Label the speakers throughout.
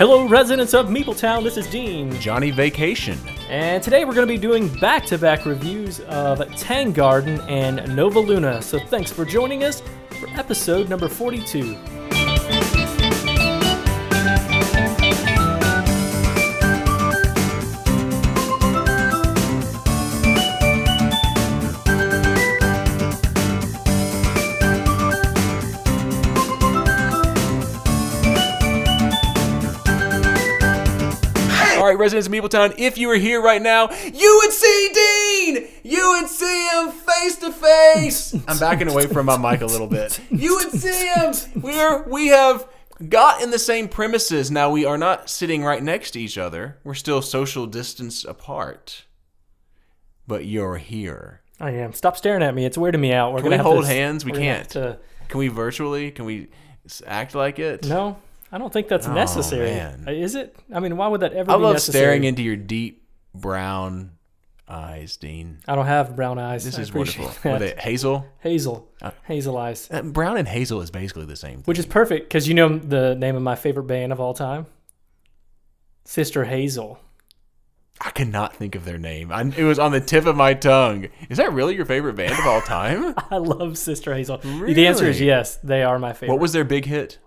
Speaker 1: Hello, residents of Meepletown. This is Dean.
Speaker 2: Johnny Vacation.
Speaker 1: And today we're going to be doing back to back reviews of Tang Garden and Nova Luna. So thanks for joining us for episode number 42.
Speaker 2: Right, residents of Meepletown, if you were here right now, you would see Dean! You would see him face to face! I'm backing away from my mic a little bit. You would see him! We're, we have got in the same premises. Now, we are not sitting right next to each other. We're still social distance apart. But you're here.
Speaker 1: I am. Stop staring at me. It's weirding me out. We're
Speaker 2: Can
Speaker 1: gonna
Speaker 2: we
Speaker 1: have
Speaker 2: hold
Speaker 1: to,
Speaker 2: hands? We can't.
Speaker 1: to-
Speaker 2: Can we virtually? Can we act like it?
Speaker 1: no, I don't think that's
Speaker 2: Oh,
Speaker 1: necessary.
Speaker 2: man.
Speaker 1: Uh, Is it? I mean, why would that ever be necessary?
Speaker 2: I love
Speaker 1: necessary?
Speaker 2: staring into your deep brown eyes, Dean.
Speaker 1: I don't have brown eyes.
Speaker 2: This
Speaker 1: I
Speaker 2: is wonderful.
Speaker 1: that.
Speaker 2: With it hazel.
Speaker 1: Hazel.
Speaker 2: Uh,
Speaker 1: Hazel eyes.
Speaker 2: Uh, Brown and hazel is basically the same. Thing.
Speaker 1: Which is perfect because you know the name of my favorite band of all time? Sister Hazel.
Speaker 2: I cannot think of their name. I, it was on the tip of my tongue. Is that really your favorite band of all time?
Speaker 1: I love Sister Hazel. Really? The answer is yes. They are my favorite.
Speaker 2: what was their big hit?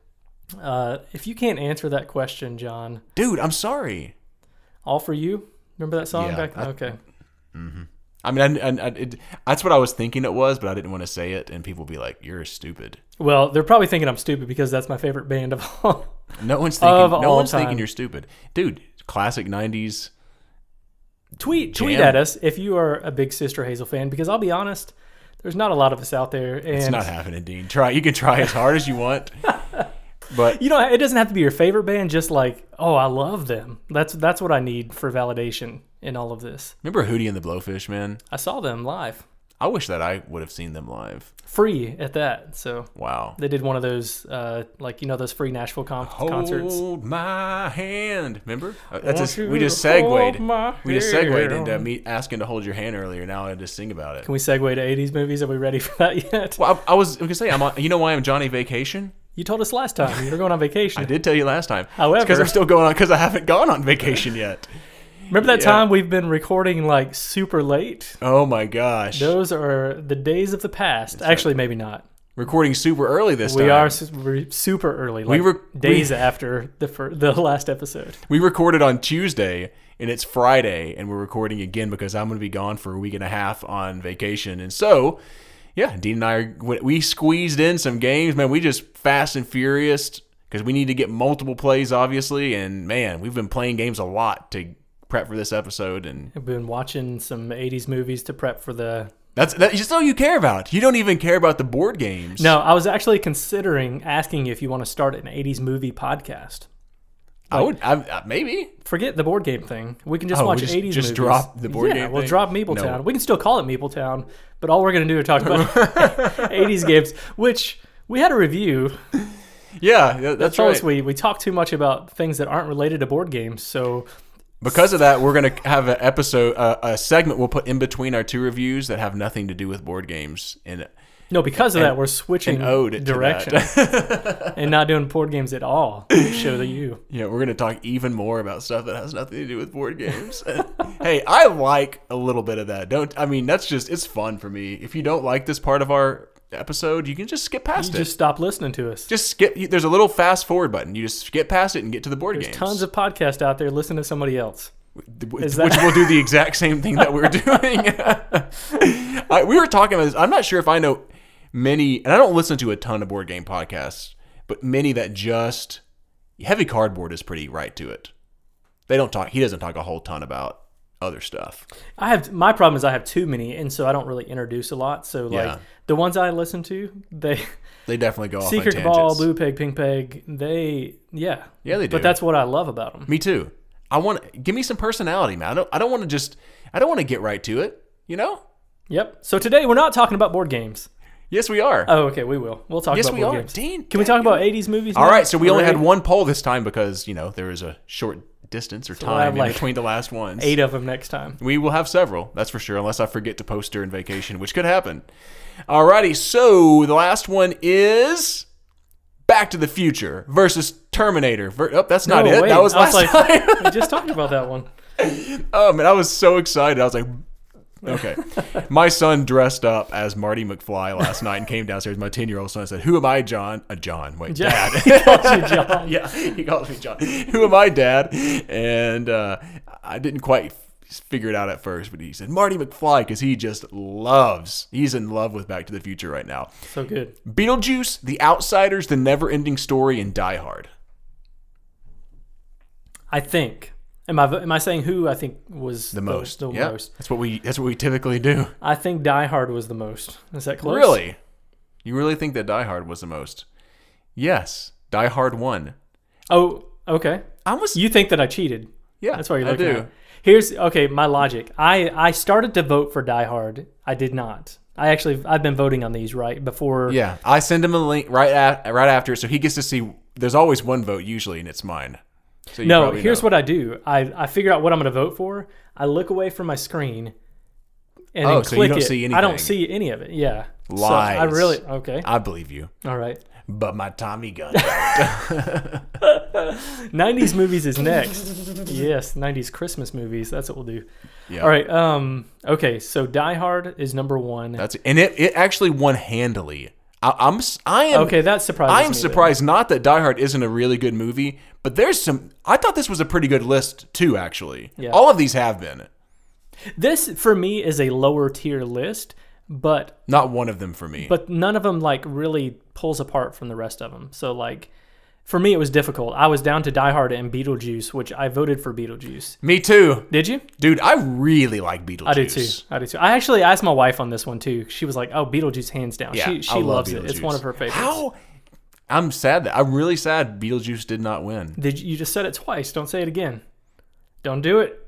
Speaker 1: Uh, if you can't answer that question, John,
Speaker 2: Dude, I'm sorry.
Speaker 1: all for you. Remember that song
Speaker 2: Yeah,
Speaker 1: back?
Speaker 2: I-
Speaker 1: okay.
Speaker 2: I mean, I, I, I- it, that's what I was thinking it was, but I didn't want to say it, and people be like, "You're stupid."
Speaker 1: Well, they're probably thinking I'm stupid because that's my favorite band of all.
Speaker 2: No one's thinking. No one's
Speaker 1: time.
Speaker 2: thinking you're stupid, dude. Classic '90s.
Speaker 1: tweet tweet at us if you are a big Sister Hazel fan because I'll be honest, there's not a lot of us out there, and
Speaker 2: It's not happening, Dean. Try. You can try as hard as you want, but
Speaker 1: you know it doesn't have to be your favorite band. Just like oh, I love them. That's that's what I need for validation in all of this.
Speaker 2: remember Hootie and the Blowfish, man?
Speaker 1: I saw them live,
Speaker 2: I wish that I would have seen them live.
Speaker 1: free at that. So
Speaker 2: Wow.
Speaker 1: they did one of those, uh, like you know, those free Nashville con- concerts.
Speaker 2: Hold my hand. Remember? Uh, That's just, we just segued. We just segued into me asking to hold your hand earlier. Now I just sing about it.
Speaker 1: Can we segue to '80s movies? Are we ready for that yet?
Speaker 2: Well, I, I was to say, I'm on, you know why I'm Johnny Vacation?
Speaker 1: You told us last time you were going on vacation.
Speaker 2: I did tell you last time.
Speaker 1: However-
Speaker 2: because I'm still going on because I haven't gone on vacation yet.
Speaker 1: Remember that
Speaker 2: Yeah.
Speaker 1: time we've been recording like super late?
Speaker 2: Oh my gosh.
Speaker 1: Those are the days of the past. Actually, maybe not.
Speaker 2: Recording super early this time.
Speaker 1: We are su- super early, like
Speaker 2: We were-
Speaker 1: days
Speaker 2: we-
Speaker 1: after the fir- the last episode.
Speaker 2: We recorded on Tuesday and it's Friday and we're recording again because I'm going to be gone for a week and a half on vacation. And so, yeah, Dean and I are, we squeezed in some games, man. We just fast and furious because we need to get multiple plays, obviously. And man, we've been playing games a lot to prep for this episode. And
Speaker 1: I've been watching some '80s movies to prep for the.
Speaker 2: that's that's all you care about. You don't even care about the board games.
Speaker 1: No, I was actually considering asking if you want to start an '80s movie podcast.
Speaker 2: I would, I, maybe.
Speaker 1: Forget the board game thing. We can just
Speaker 2: Oh,
Speaker 1: watch
Speaker 2: just-
Speaker 1: 80s
Speaker 2: just
Speaker 1: movies.
Speaker 2: drop the board
Speaker 1: yeah,
Speaker 2: game
Speaker 1: we'll
Speaker 2: thing?
Speaker 1: drop Meepletown.
Speaker 2: No.
Speaker 1: We can still call it Meepletown, but all we're going to do is talk about 80s games, which we had a review
Speaker 2: Yeah, that- that's
Speaker 1: told
Speaker 2: right.
Speaker 1: us we, we talk too much about things that aren't related to board games. So
Speaker 2: Because of that, we're gonna have an episode, uh, a segment we'll put in between our two reviews that have nothing to do with board games, and
Speaker 1: no, because of that, we're switching direction and not doing board games at all. Show the you.
Speaker 2: yeah, we're gonna talk even more about stuff that has nothing to do with board games. hey, I like a little bit of that. Don't I mean that's just it's fun for me. If you don't like this part of our episode, you can just skip
Speaker 1: You
Speaker 2: past it.
Speaker 1: just stop listening to us.
Speaker 2: just skip. There's a little fast forward button. You just skip past it and get to the board
Speaker 1: There's
Speaker 2: games.
Speaker 1: tons of podcasts out there. Listen to somebody else.
Speaker 2: which,
Speaker 1: that-
Speaker 2: will do the exact same thing that we're doing. I, we were talking about this. I'm not sure if I know many, and I don't listen to a ton of board game podcasts, but many that just heavy cardboard is pretty right to it. They don't talk. He doesn't talk a whole ton about other stuff.
Speaker 1: I have my problem is I have too many, and so I don't really introduce a lot. So like
Speaker 2: Yeah.
Speaker 1: the ones I listen to, they
Speaker 2: They definitely go off
Speaker 1: Secret
Speaker 2: Cabal.
Speaker 1: Blue Peg, Pink Peg, they yeah
Speaker 2: Yeah, they do.
Speaker 1: But that's what I love about them.
Speaker 2: Me too. I want give me some personality, man. I don't. I don't want to just. I don't want to get right to it. You know.
Speaker 1: Yep. So today we're not talking about board games.
Speaker 2: Yes, we are.
Speaker 1: Oh, okay, we will. We'll talk
Speaker 2: yes,
Speaker 1: about
Speaker 2: we are.
Speaker 1: games. Can we talk about 80s movies?
Speaker 2: All
Speaker 1: now?
Speaker 2: right, so we only had one poll this time because you know there was a short distance or
Speaker 1: we'll
Speaker 2: time in between the last ones.
Speaker 1: eight of them next time.
Speaker 2: We will have several, that's for sure, unless I forget to post during vacation, which could happen. Alrighty, so the last one is Back to the Future versus Terminator. Ver- oh, that's not
Speaker 1: No,
Speaker 2: it.
Speaker 1: wait,
Speaker 2: That was
Speaker 1: I
Speaker 2: last
Speaker 1: like,
Speaker 2: time.
Speaker 1: we just talked about that one.
Speaker 2: Oh man, I was so excited. I was like, okay. my son dressed up as Marty McFly last night and came downstairs. My ten year old son said, "Who am I, John? Uh, John. Wait,
Speaker 1: John.
Speaker 2: Dad.
Speaker 1: He calls you John.
Speaker 2: yeah, he calls me John. Who am I, Dad? And uh, I didn't quite figure it out at first, but he said Marty McFly because he just loves. He's in love with Back to the Future right now.
Speaker 1: So good.
Speaker 2: Beetlejuice, The Outsiders, The Never Ending Story, and Die Hard.
Speaker 1: I think. Am I am I saying who I think was
Speaker 2: The most.
Speaker 1: The,
Speaker 2: yeah,
Speaker 1: most.
Speaker 2: that's what we. That's what we typically do.
Speaker 1: I think Die Hard was the most. Is that close?
Speaker 2: Really? You really think that Die Hard was the most? Yes, Die Hard won.
Speaker 1: Oh, okay.
Speaker 2: I was.
Speaker 1: You think that I cheated?
Speaker 2: yeah,
Speaker 1: That's why you're
Speaker 2: I
Speaker 1: looking
Speaker 2: do.
Speaker 1: at. Here's okay. My logic. I I started to vote for Die Hard. I did not. I actually I've been voting on these right before.
Speaker 2: Yeah, I send him a link right at right after, so he gets to see. There's always one vote usually, and it's mine. So
Speaker 1: No, here's
Speaker 2: know.
Speaker 1: what I do. I, I figure out what I'm going to vote for. I look away from my screen and
Speaker 2: Oh, so you
Speaker 1: click
Speaker 2: don't
Speaker 1: it.
Speaker 2: see
Speaker 1: I don't see any of it. Yeah. So
Speaker 2: Lies.
Speaker 1: I really okay.
Speaker 2: I believe you,
Speaker 1: All right.
Speaker 2: but my Tommy gun.
Speaker 1: 90s movies is next. yes, 90s Christmas movies. That's what we'll do.
Speaker 2: yeah,
Speaker 1: All right. Um. Okay. So Die Hard is number one.
Speaker 2: That's and it. It actually won handily. I, I'm. I am.
Speaker 1: okay. That surprises
Speaker 2: I am surprised not that Die Hard isn't a really good movie, but there's some. I thought this was a pretty good list too. Actually,
Speaker 1: Yeah.
Speaker 2: all of these have been.
Speaker 1: This for me is a lower tier list, but
Speaker 2: Not one of them for me.
Speaker 1: but none of them like really pulls apart from the rest of them. So like. For me, it was difficult. I was down to Die Hard and Beetlejuice, which I voted for Beetlejuice.
Speaker 2: me too,
Speaker 1: Did you?
Speaker 2: dude. I really like Beetlejuice.
Speaker 1: I do too. I do too. I actually asked my wife on this one too. She was like, "Oh, Beetlejuice, hands down.
Speaker 2: Yeah,
Speaker 1: she she
Speaker 2: I love
Speaker 1: loves it. It's one of her favorites."
Speaker 2: How? I'm sad that I'm really sad Beetlejuice did not win.
Speaker 1: Did you, you just said it twice? Don't say it again. Don't do it.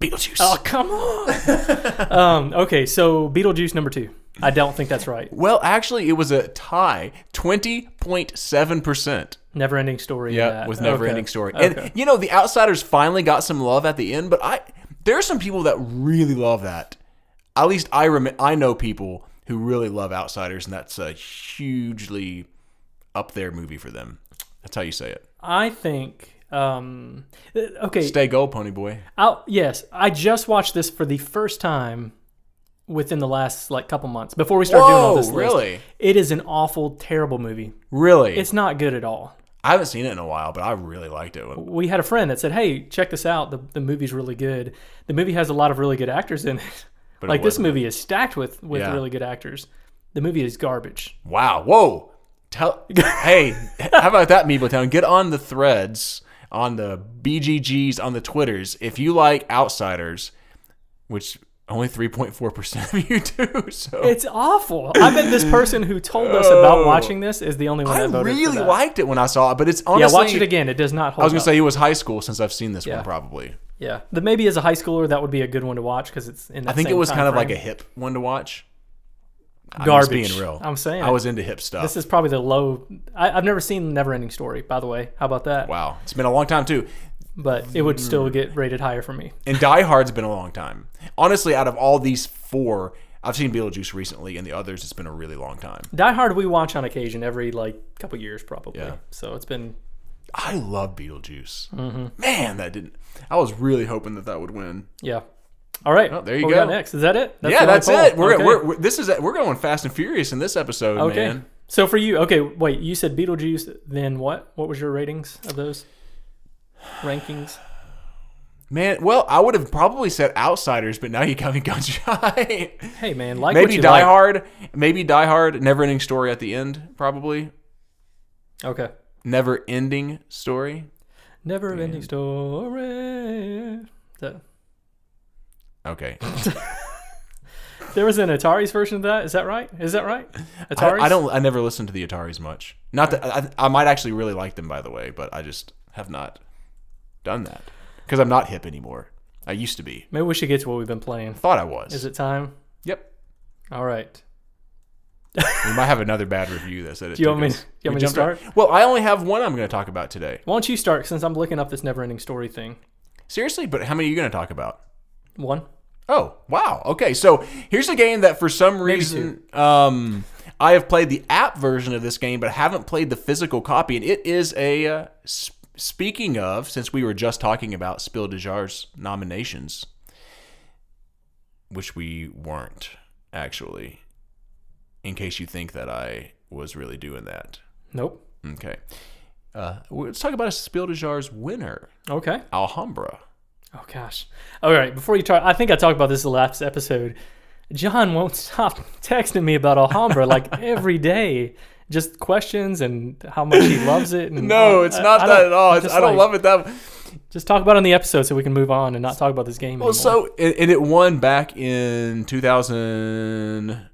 Speaker 2: Beetlejuice.
Speaker 1: Oh come on. um, okay, so Beetlejuice number two. I don't think that's right.
Speaker 2: Well, actually, it was a tie, twenty point seven percent.
Speaker 1: Never ending story.
Speaker 2: Yeah, with never
Speaker 1: Okay.
Speaker 2: ending story.
Speaker 1: Okay.
Speaker 2: And you know, the Outsiders finally got some love at the end, but I there are some people that really love that. At least I rem- I know people who really love Outsiders, and that's a hugely up there movie for them. That's how you say it.
Speaker 1: I think. Um, uh, okay.
Speaker 2: Stay gold, pony boy.
Speaker 1: I'll, yes, I just watched this for the first time within the last like couple months before we started doing all
Speaker 2: Whoa,
Speaker 1: this. list.
Speaker 2: really?
Speaker 1: It is an awful, terrible movie.
Speaker 2: Really?
Speaker 1: It's not good at all.
Speaker 2: I haven't seen it in a while, but I really liked it.
Speaker 1: we had a friend that said, "Hey, check this out. The the movie's really good. The movie has a lot of really good actors in it.
Speaker 2: But it
Speaker 1: like this movie is stacked with with
Speaker 2: Yeah.
Speaker 1: really good actors. The movie is garbage.
Speaker 2: Wow. Whoa. Tell. hey, how about that, Meepletown? Get on the threads, on the BGGs, on the Twitters. If you like Outsiders, which only 3.4% of you do. So
Speaker 1: It's awful. I bet this person who told us about oh. watching this is the only one
Speaker 2: I
Speaker 1: that voted for
Speaker 2: really
Speaker 1: that.
Speaker 2: liked it when I saw it, but it's
Speaker 1: Yeah,
Speaker 2: honestly.
Speaker 1: watch it again. It does not hold
Speaker 2: I was going to say it was high school since I've seen this
Speaker 1: Yeah.
Speaker 2: one, probably.
Speaker 1: yeah, the maybe as a high schooler that would be a good one to watch because it's in. That
Speaker 2: I think it
Speaker 1: same
Speaker 2: was
Speaker 1: time
Speaker 2: kind of like a
Speaker 1: frame.
Speaker 2: hip one to watch. I'm
Speaker 1: Garbage.
Speaker 2: just being real.
Speaker 1: I'm saying
Speaker 2: I
Speaker 1: it.
Speaker 2: was into hip stuff.
Speaker 1: This is probably the low. I, I've never seen Never Ending Story, by the way. How about that?
Speaker 2: wow. It's been a long time, too.
Speaker 1: But it would still
Speaker 2: Mm.
Speaker 1: get rated higher for me.
Speaker 2: And Die Hard's been a long time. Honestly, out of all these four, I've seen Beetlejuice recently, and the others, it's been a really long time.
Speaker 1: Die Hard we watch on occasion every like couple years probably.
Speaker 2: Yeah.
Speaker 1: So it's been
Speaker 2: I love Beetlejuice.
Speaker 1: Mm-hmm.
Speaker 2: Man, that didn't. I was really hoping that that would win.
Speaker 1: yeah. All right.
Speaker 2: Oh, there you
Speaker 1: what we got
Speaker 2: go.
Speaker 1: next? Is that it?
Speaker 2: yeah,
Speaker 1: the only
Speaker 2: that's
Speaker 1: poll?
Speaker 2: it. We're,
Speaker 1: okay.
Speaker 2: we're, we're this is we're going fast and furious in this episode,
Speaker 1: okay.
Speaker 2: man.
Speaker 1: So for you, okay, wait. You said Beetlejuice. Then what? What was your ratings of those rankings?
Speaker 2: Man, well, I would have probably said Outsiders, but now you got me gun shy.
Speaker 1: Hey man, like
Speaker 2: maybe
Speaker 1: you
Speaker 2: Die
Speaker 1: like.
Speaker 2: Hard. Maybe Die Hard. Never ending story at the end. Probably
Speaker 1: Okay.
Speaker 2: never ending story.
Speaker 1: Never ending story.
Speaker 2: Okay.
Speaker 1: there was an Atari's version of that. Is that right? Is that right?
Speaker 2: I,
Speaker 1: Atari's.
Speaker 2: I don't. I never listened to the Ataris much. Not that I, I might actually really like them, by the way, but I just have not done that because I'm not hip anymore. I used to be.
Speaker 1: Maybe we should get to what we've been playing.
Speaker 2: Thought I was.
Speaker 1: Is it time?
Speaker 2: Yep.
Speaker 1: All right.
Speaker 2: We might have another bad review that said it.
Speaker 1: Do you want me?
Speaker 2: us-
Speaker 1: you want me to start?
Speaker 2: Well, I only have one. I'm going to talk about today.
Speaker 1: Why don't you start since I'm looking up this never-ending story thing?
Speaker 2: Seriously, but how many are you going to talk about?
Speaker 1: One.
Speaker 2: Oh, wow. Okay, so here's a game that for some reason um I have played the app version of this game, but haven't played the physical copy, and it is a. Uh, speaking of, since we were just talking about Spiel des Jahres nominations, which we weren't actually, in case you think that I was really doing that.
Speaker 1: Nope.
Speaker 2: Okay. Uh, let's talk about a Spiel des Jahres winner,
Speaker 1: Okay.
Speaker 2: Alhambra.
Speaker 1: Oh gosh. All right. Before you talk, I think I talked about this the last episode. John won't stop texting me about Alhambra like every day. Just questions and how much he loves it. And
Speaker 2: No, it's
Speaker 1: I-
Speaker 2: not
Speaker 1: I
Speaker 2: that
Speaker 1: don't-
Speaker 2: at all.
Speaker 1: I'm
Speaker 2: It's,
Speaker 1: just
Speaker 2: I don't
Speaker 1: like,
Speaker 2: love it that.
Speaker 1: Just talk about it on the episode so we can move on and not talk about this game.
Speaker 2: Well,
Speaker 1: anymore.
Speaker 2: so and, and it won back in 2000.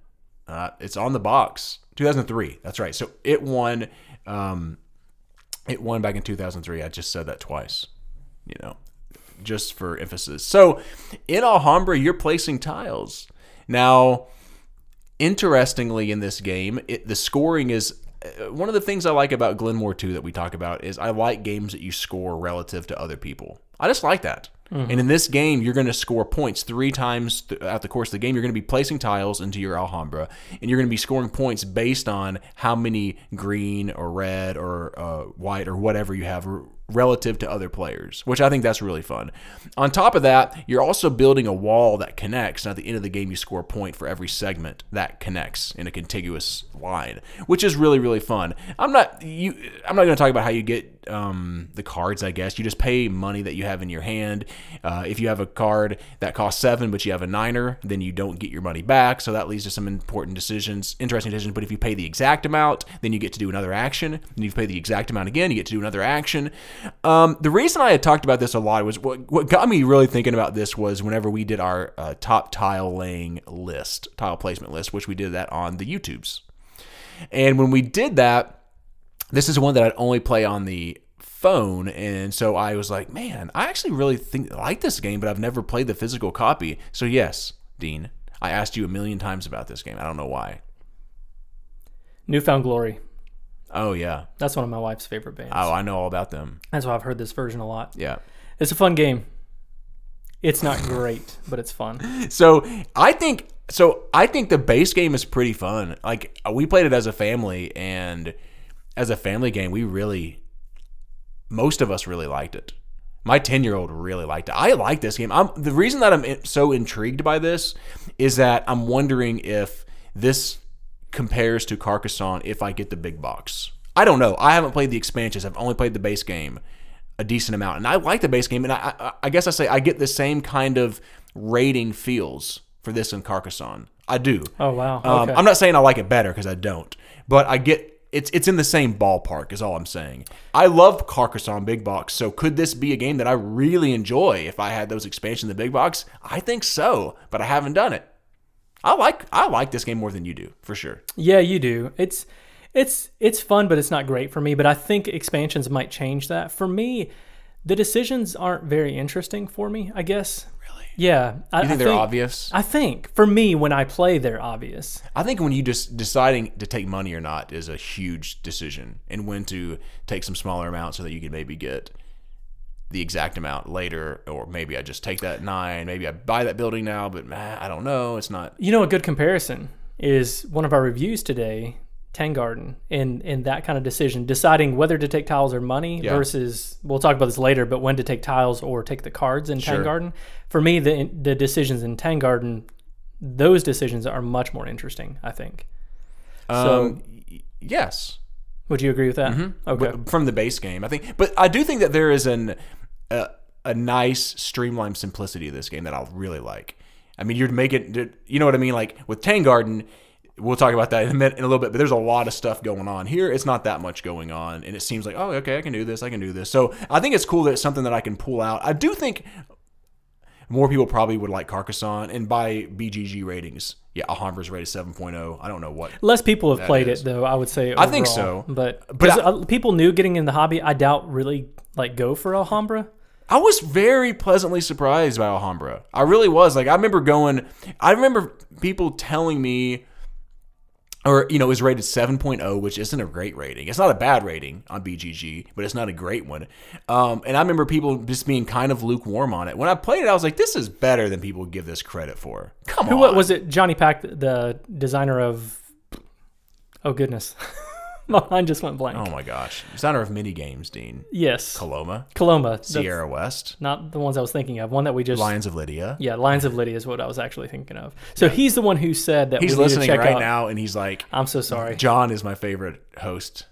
Speaker 2: Uh, it's on the box. 2003. That's right. So it won. Um, it won back in 2003. I just said that twice. You know, just for emphasis. So in Alhambra, you're placing tiles. Now, interestingly, in this game, it, the scoring is uh, one of the things I like about Glenmore 2 that we talk about is I like games that you score relative to other people. I just like that. And in this game, you're going to score points three times throughout the course of the game. You're going to be placing tiles into your Alhambra, and you're going to be scoring points based on how many green or red or uh, white or whatever you have relative to other players, which I think that's really fun. On top of that, you're also building a wall that connects. And at the end of the game, you score a point for every segment that connects in a contiguous line, which is really really fun. I'm not you. I'm not going to talk about how you get um, the cards. I guess you just pay money that you have in your hand. Uh, if you have a card that costs seven, but you have a niner, then you don't get your money back. So that leads to some important decisions, interesting decisions. But if you pay the exact amount, then you get to do another action. And you pay the exact amount again, you get to do another action. Um, the reason I had talked about this a lot was what, what got me really thinking about this was whenever we did our uh, top tile laying list, tile placement list, which we did that on the YouTubes. And when we did that, this is one that I'd only play on the phone and so I was like, man, I actually really think like this game, but I've never played the physical copy. So yes, Dean, I asked you a million times about this game. I don't know why.
Speaker 1: New Found Glory.
Speaker 2: Oh yeah.
Speaker 1: That's one of my wife's favorite bands.
Speaker 2: Oh, I know all about them.
Speaker 1: That's why I've heard this version a lot.
Speaker 2: Yeah.
Speaker 1: It's a fun game. It's not great, but it's fun.
Speaker 2: So I think so. I think the base game is pretty fun. Like uh, we played it as a family, and as a family game, we really, most of us really liked it. My ten year old really liked it. I like this game. I'm the reason that I'm so intrigued by this is that I'm wondering if this compares to Carcassonne if I get the big box. I don't know. I haven't played the expansions. I've only played the base game a decent amount, and I like the base game. And I, I, I guess I say I get the same kind of rating feels for this in Carcassonne. I do.
Speaker 1: Oh wow.
Speaker 2: Um,
Speaker 1: Okay.
Speaker 2: I'm not saying I like it better because I don't, but I get it's it's in the same ballpark. Is all I'm saying. I love Carcassonne big box. So could this be a game that I really enjoy if I had those expansions in the big box? I think so, but I haven't done it. I like I like this game more than you do for sure.
Speaker 1: Yeah, you do. It's it's it's fun, but it's not great for me. But I think expansions might change that. For me, the decisions aren't very interesting for me. I guess.
Speaker 2: Really?
Speaker 1: Yeah, I,
Speaker 2: You think
Speaker 1: I
Speaker 2: they're obvious?
Speaker 1: I think for me, when I play, they're obvious.
Speaker 2: I think when you just deciding to take money or not is a huge decision, and when to take some smaller amount so that you can maybe get the exact amount later, or maybe I just take that nine, maybe I buy that building now, but man, I don't know. It's not.
Speaker 1: You know, a good comparison is one of our reviews today, Tang Garden, in in that kind of decision, deciding whether to take tiles or money
Speaker 2: Yeah.
Speaker 1: versus we'll talk about this later, but when to take tiles or take the cards in
Speaker 2: Sure.
Speaker 1: Tang Garden. For me, the the decisions in Tang Garden, those decisions are much more interesting. I think. So-
Speaker 2: Um, y- yes,
Speaker 1: Would you agree with that?
Speaker 2: Mm-hmm.
Speaker 1: Okay.
Speaker 2: But from the base game, I think. But I do think that there is an a, a nice streamlined simplicity of this game that I'll really like. I mean, you're making, you know what I mean? Like with Tang Garden, we'll talk about that in a, minute, in a little bit. But there's a lot of stuff going on here. It's not that much going on, and it seems like, oh, okay, I can do this, I can do this. So I think it's cool that it's something that I can pull out. I do think more people probably would like Carcassonne, and by BGG ratings, yeah, Alhambra's rated 7.0. I don't know what
Speaker 1: Less people have played
Speaker 2: is.
Speaker 1: it though. I would say.
Speaker 2: I think so.
Speaker 1: but
Speaker 2: But I-
Speaker 1: uh, people new getting in the hobby, I doubt really like go for Alhambra.
Speaker 2: I was very pleasantly surprised by Alhambra. I really was. Like I remember going I remember people telling me or you know, is rated 7.0, which isn't a great rating. It's not a bad rating on BGG, but it's not a great one. Um, and I remember people just being kind of lukewarm on it. When I played it, I was like, this is better than people give this credit for. Come
Speaker 1: Who
Speaker 2: on.
Speaker 1: what was it? Jonny Pac, the designer of Oh goodness, my mind just went blank.
Speaker 2: Oh my gosh. Designer of mini games, Dean.
Speaker 1: Yes,
Speaker 2: Coloma.
Speaker 1: Coloma.
Speaker 2: Sierra West.
Speaker 1: not the ones I was thinking of. One that we just
Speaker 2: Lions of Lydia.
Speaker 1: yeah, Lions of Lydia is what I was actually thinking of. So he's the one who said that
Speaker 2: He's
Speaker 1: we need
Speaker 2: listening
Speaker 1: to check
Speaker 2: right
Speaker 1: out.
Speaker 2: now and he's like,
Speaker 1: I'm so sorry.
Speaker 2: John is my favorite host.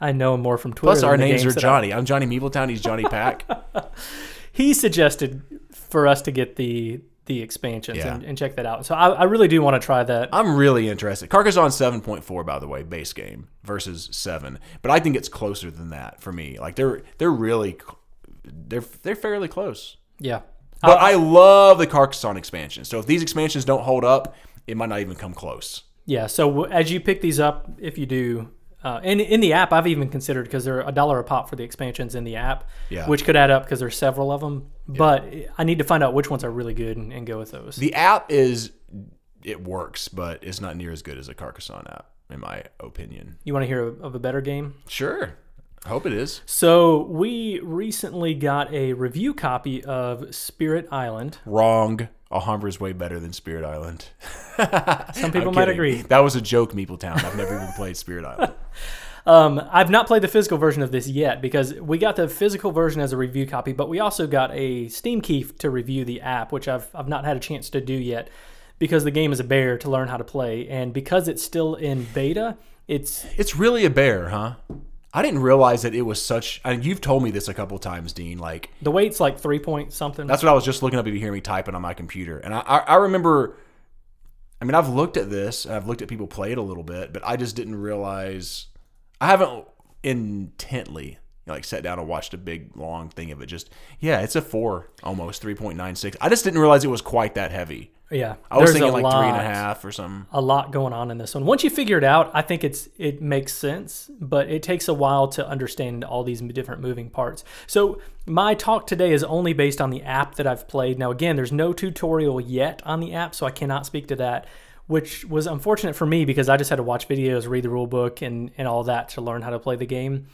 Speaker 1: I know him more from Twitter.
Speaker 2: Plus, our names are
Speaker 1: games I-
Speaker 2: Johnny. I'm Johnny Meepletown. He's Jonny Pac.
Speaker 1: he suggested for us to get the the expansions
Speaker 2: Yeah.
Speaker 1: and, and check that out. So I, I really do want to try that.
Speaker 2: I'm really interested. Carcassonne 7.4, by the way, base game versus seven, but I think it's closer than that for me. Like they're they're really they're they're fairly close.
Speaker 1: Yeah.
Speaker 2: But I love the Carcassonne expansion. So if these expansions don't hold up, it might not even come close.
Speaker 1: Yeah. So as you pick these up, if you do, uh, in in the app, I've even considered because they're a dollar a pop for the expansions in the app,
Speaker 2: Yeah.
Speaker 1: which could add up because there's several of them. But I need to find out which ones are really good and, and go with those.
Speaker 2: The app is it works, but it's not near as good as a Carcassonne app, in my opinion.
Speaker 1: you want to hear of, a better game?
Speaker 2: Sure. I hope it is.
Speaker 1: So we recently got a review copy of Spirit Island.
Speaker 2: Wrong. Alhambra's way better than Spirit Island.
Speaker 1: Some people might agree.
Speaker 2: That was a joke, Meepletown. I've never even played Spirit Island.
Speaker 1: Um, I've not played the physical version of this yet because we got the physical version as a review copy, but we also got a Steam key to review the app, which I've, I've not had a chance to do yet because the game is a bear to learn how to play. And because it's still in beta, it's
Speaker 2: It's really a bear, huh? I didn't realize that it was such. I mean, you've told me this a couple times, Dean. Like
Speaker 1: the weight's like three point something.
Speaker 2: that's what I was just looking up. If you hear me typing on my computer, and I, I, I remember. I mean, I've looked at this. and I've looked at people play it a little bit, but I just didn't realize. I haven't intently like sat down and watched a big long thing of it. Just yeah, it's a four, almost three point nine six. I just didn't realize it was quite that heavy.
Speaker 1: yeah.
Speaker 2: I was thinking like three and a
Speaker 1: lot-
Speaker 2: half or something.
Speaker 1: a lot going on in this one. Once you figure it out, I think it's it makes sense, but it takes a while to understand all these different moving parts. So my talk today is only based on the app that I've played. Now again, there's no tutorial yet on the app, so I cannot speak to that, which was unfortunate for me because I just had to watch videos, read the rule book and and all that to learn how to play the game.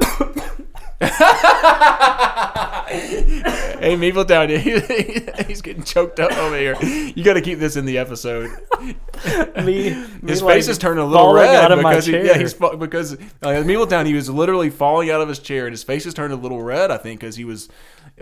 Speaker 2: Hey, Meepletown, he, he's getting choked up over here. You got to keep this in the episode.
Speaker 1: Me,
Speaker 2: His
Speaker 1: me,
Speaker 2: face
Speaker 1: like,
Speaker 2: is turning a little red
Speaker 1: out of my
Speaker 2: because he, yeah, he's because uh, Meepletown, he was literally falling out of his chair, and his face is turned a little red. I think because he was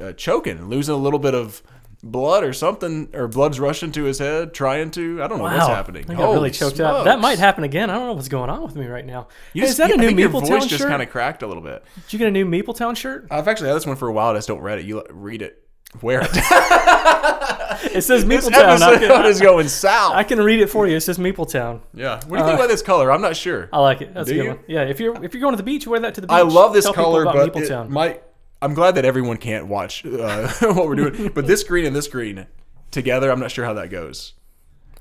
Speaker 2: uh, choking, losing a little bit of blood or something, or blood's rushing to his head, trying to. I don't know what's happening.
Speaker 1: I got really choked up. That might happen again. I don't know what's going on with me right now.
Speaker 2: You
Speaker 1: Hey,
Speaker 2: just-
Speaker 1: is that a
Speaker 2: I
Speaker 1: new
Speaker 2: your
Speaker 1: Meepletown
Speaker 2: voice just kind of cracked a little bit.
Speaker 1: Did you get a new Meepletown shirt?
Speaker 2: I've actually had this one for a while. I just don't read it. You read it. Wear it.
Speaker 1: It says
Speaker 2: this
Speaker 1: Meepletown. I
Speaker 2: episode
Speaker 1: can,
Speaker 2: is going south.
Speaker 1: I can read it for you. It says Meepletown.
Speaker 2: yeah. What do you think uh, about this color? I'm not sure.
Speaker 1: I like it. That's
Speaker 2: Do
Speaker 1: a good
Speaker 2: you?
Speaker 1: one. Yeah, if you're if you're going to the beach, wear that to the beach.
Speaker 2: I love this
Speaker 1: Tell
Speaker 2: color, but it
Speaker 1: Meepletown.
Speaker 2: might. I'm glad that everyone can't watch uh, what we're doing. But this green and this green together, I'm not sure how that goes.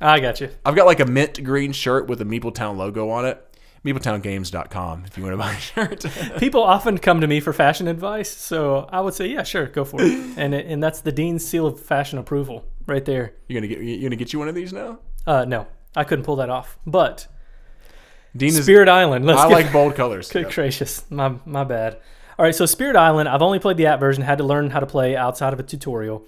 Speaker 1: I got you.
Speaker 2: I've got like a mint green shirt with a Meepletown logo on it. MeepletownGames.com if you want to buy a shirt.
Speaker 1: People often come to me for fashion advice, so I would say, yeah, sure, go for it. and it, and that's the dean's seal of fashion approval right there.
Speaker 2: you're gonna get you gonna get you one of these now.
Speaker 1: Uh, no, I couldn't pull that off. But
Speaker 2: Dean is.
Speaker 1: Spirit Island. Let's
Speaker 2: I
Speaker 1: get,
Speaker 2: like bold colors.
Speaker 1: Good gracious, my my bad. All right, so Spirit Island, I've only played the app version, had to learn how to play outside of a tutorial.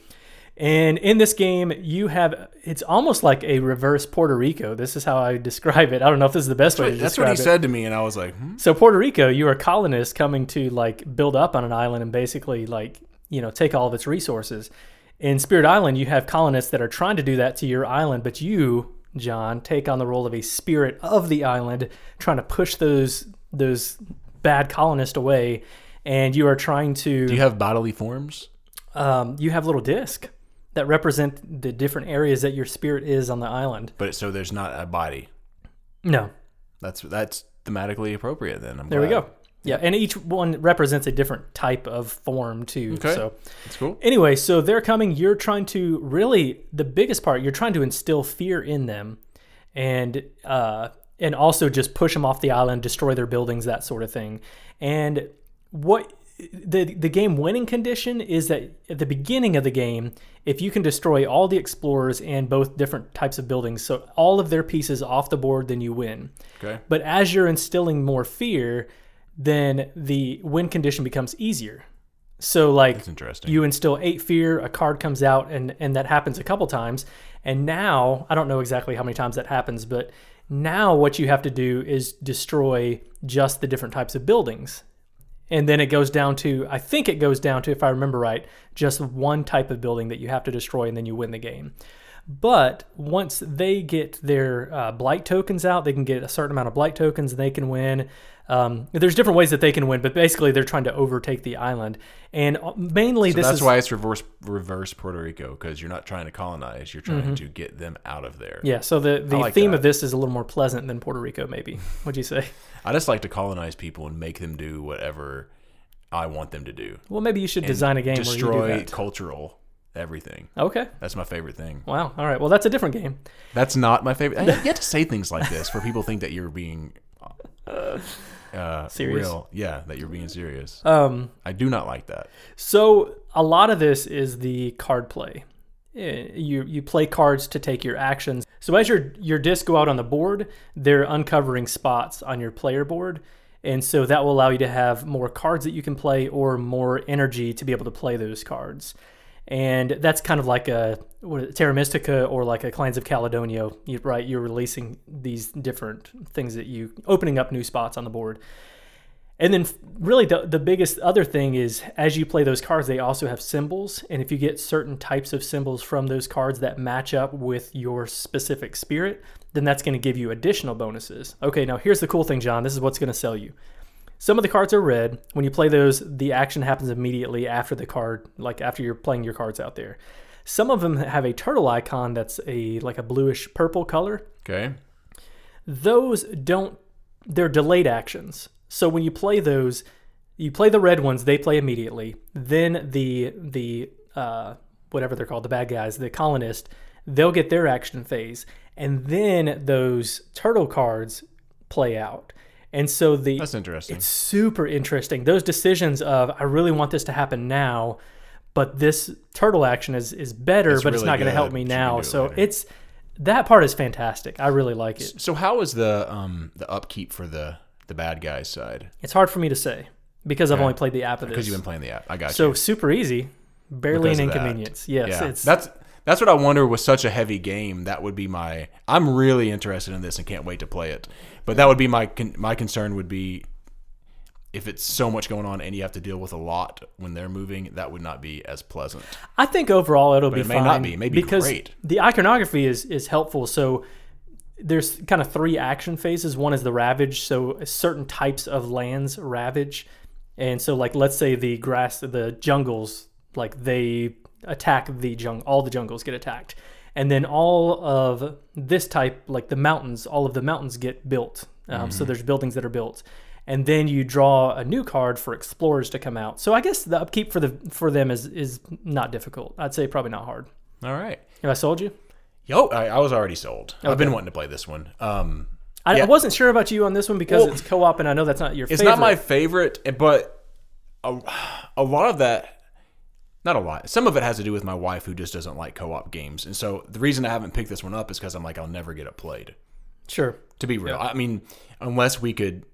Speaker 1: And in this game, you have it's almost like a reverse Puerto Rico. This is how I describe it. I don't know if this is the best way to describe it.
Speaker 2: That's what he
Speaker 1: it.
Speaker 2: said to me, and I was like, hmm?
Speaker 1: So Puerto Rico, you are colonists coming to like build up on an island and basically like you know take all of its resources. In Spirit Island, you have colonists that are trying to do that to your island, but you, John, take on the role of a spirit of the island, trying to push those those bad colonists away, and you are trying to.
Speaker 2: do you have bodily forms?
Speaker 1: um, you have little disc that represent the different areas that your spirit is on the island.
Speaker 2: But so there's not a body.
Speaker 1: No,
Speaker 2: That's that's thematically appropriate. Then I'm
Speaker 1: there we go. Yeah, and each one represents a different type of form too.
Speaker 2: Okay.
Speaker 1: So
Speaker 2: That's cool.
Speaker 1: Anyway, so they're coming. You're trying to really the biggest part. You're trying to instill fear in them, and uh, and also just push them off the island, destroy their buildings, that sort of thing. And what the the game winning condition is that at the beginning of the game, if you can destroy all the explorers and both different types of buildings, so all of their pieces off the board, then you win.
Speaker 2: Okay.
Speaker 1: But as you're instilling more fear, then the win condition becomes easier. So like
Speaker 2: That's interesting.
Speaker 1: you instill eight fear, a card comes out, and and that happens a couple times, And now, I don't know exactly how many times that happens, but now what you have to do is destroy just the different types of buildings. And then it goes down to, I think it goes down to, if I remember right, just one type of building that you have to destroy and then you win the game. But once they get their uh, blight tokens out, they can get a certain amount of blight tokens and they can win. Um, there's different ways that they can win, but basically they're trying to overtake the island. And uh, mainly
Speaker 2: So
Speaker 1: this
Speaker 2: that's
Speaker 1: is
Speaker 2: why it's reverse reverse Puerto Rico because you're not trying to colonize, you're trying
Speaker 1: Mm-hmm.
Speaker 2: to get them out of there.
Speaker 1: yeah. So the the
Speaker 2: like
Speaker 1: theme
Speaker 2: that.
Speaker 1: of this is a little more pleasant than Puerto Rico, maybe. What'd you say?
Speaker 2: I just like to colonize people and make them do whatever I want them to do.
Speaker 1: Well, maybe you should design a game where you
Speaker 2: Destroy
Speaker 1: do that.
Speaker 2: cultural everything.
Speaker 1: Okay.
Speaker 2: That's my favorite thing.
Speaker 1: Wow. All right. Well, that's a different game.
Speaker 2: That's not my favorite. You have to say things like this for people think that you're being uh,
Speaker 1: Serious?
Speaker 2: real. Yeah, that you're being serious.
Speaker 1: Um,
Speaker 2: I do not like that.
Speaker 1: So a lot of this is the card play. Eh, You you play cards to take your actions. So as your your discs go out on the board, they're uncovering spots on your player board, and so that will allow you to have more cards that you can play or more energy to be able to play those cards. And that's kind of like a what, Terra Mystica or like a Clans of Caledonia, right? You're releasing these different things that you opening up new spots on the board. And then, really, the, the biggest other thing is as you play those cards, they also have symbols. And if you get certain types of symbols from those cards that match up with your specific spirit, then that's going to give you additional bonuses. Okay, now here's the cool thing, John. This is what's going to sell you. Some of the cards are red. When you play those, the action happens immediately after the card, like after you're playing your cards out there. Some of them have a turtle icon that's a like a bluish purple color
Speaker 2: Okay.
Speaker 1: those don't they're delayed actions so when you play those you play the red ones they play immediately then the the uh, whatever they're called the bad guys the colonists, they'll get their action phase and then those turtle cards play out and so the
Speaker 2: That's interesting.
Speaker 1: it's super interesting. Those decisions of I really want this to happen now, but this turtle action is is better,
Speaker 2: It's
Speaker 1: but it's not going to help me
Speaker 2: but you can
Speaker 1: now.
Speaker 2: it
Speaker 1: So
Speaker 2: later.
Speaker 1: it's that part is fantastic. I really like it.
Speaker 2: so how is the um the upkeep for the the bad guys side?
Speaker 1: It's hard for me to say because I've only played the app of this.
Speaker 2: Because you've been playing the app. I got
Speaker 1: So
Speaker 2: you.
Speaker 1: So super easy, barely
Speaker 2: Because
Speaker 1: an inconvenience. Yes,
Speaker 2: Yeah,
Speaker 1: it's
Speaker 2: that's that's what I wonder with such a heavy game. That would be my. I'm really interested in this and can't wait to play it. But that would be my my concern would be if it's so much going on and you have to deal with a lot when they're moving. That would not be as pleasant.
Speaker 1: I think overall it'll be
Speaker 2: it may
Speaker 1: fine.
Speaker 2: not be. It may be
Speaker 1: because
Speaker 2: great.
Speaker 1: the iconography is is helpful. So there's kind of three action phases. One is the ravage. So certain types of lands ravage, and so like let's say the grass, the jungles, like they attack the jung. All the jungles get attacked, and then all of this type, like the mountains, all of the mountains get built. Um, So there's buildings that are built. And then you draw a new card for explorers to come out. So I guess the upkeep for the for them is is not difficult. I'd say probably not hard.
Speaker 2: All right.
Speaker 1: Have I sold you?
Speaker 2: Yo, I, I was already sold. I've been wanting to play this one. Um,
Speaker 1: I,
Speaker 2: Yeah.
Speaker 1: I wasn't sure about you on this one because
Speaker 2: Well,
Speaker 1: it's co-op, and I know that's not your.
Speaker 2: it's
Speaker 1: favorite.
Speaker 2: not my favorite, but a, a lot of that, not a lot. Some of it has to do with my wife who just doesn't like co-op games, and so the reason I haven't picked this one up is because I'm like I'll never get it played.
Speaker 1: sure.
Speaker 2: To be real, I mean, unless we could,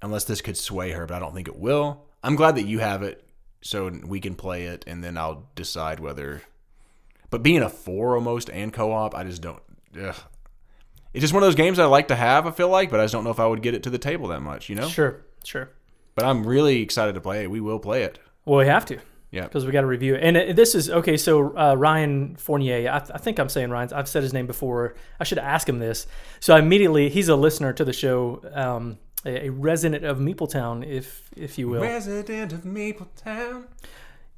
Speaker 2: unless this could sway her, but I don't think it will. I'm glad that you have it, so we can play it, and then I'll decide whether. But being a four almost and co-op, I just don't. Ugh. It's just one of those games I like to have. I feel like, but I just don't know if I would get it to the table that much, you know.
Speaker 1: Sure, sure.
Speaker 2: But I'm really excited to play it. We will play it.
Speaker 1: Well, we have to
Speaker 2: Yeah.
Speaker 1: because we got to review it. And this is okay. So uh, Ryan Fournier, I, I think I'm saying Ryan's. I've said his name before. I should ask him this. So I immediately, he's a listener to the show, um, a, a resident of Meepletown, if if you will.
Speaker 2: Resident of Mapletown.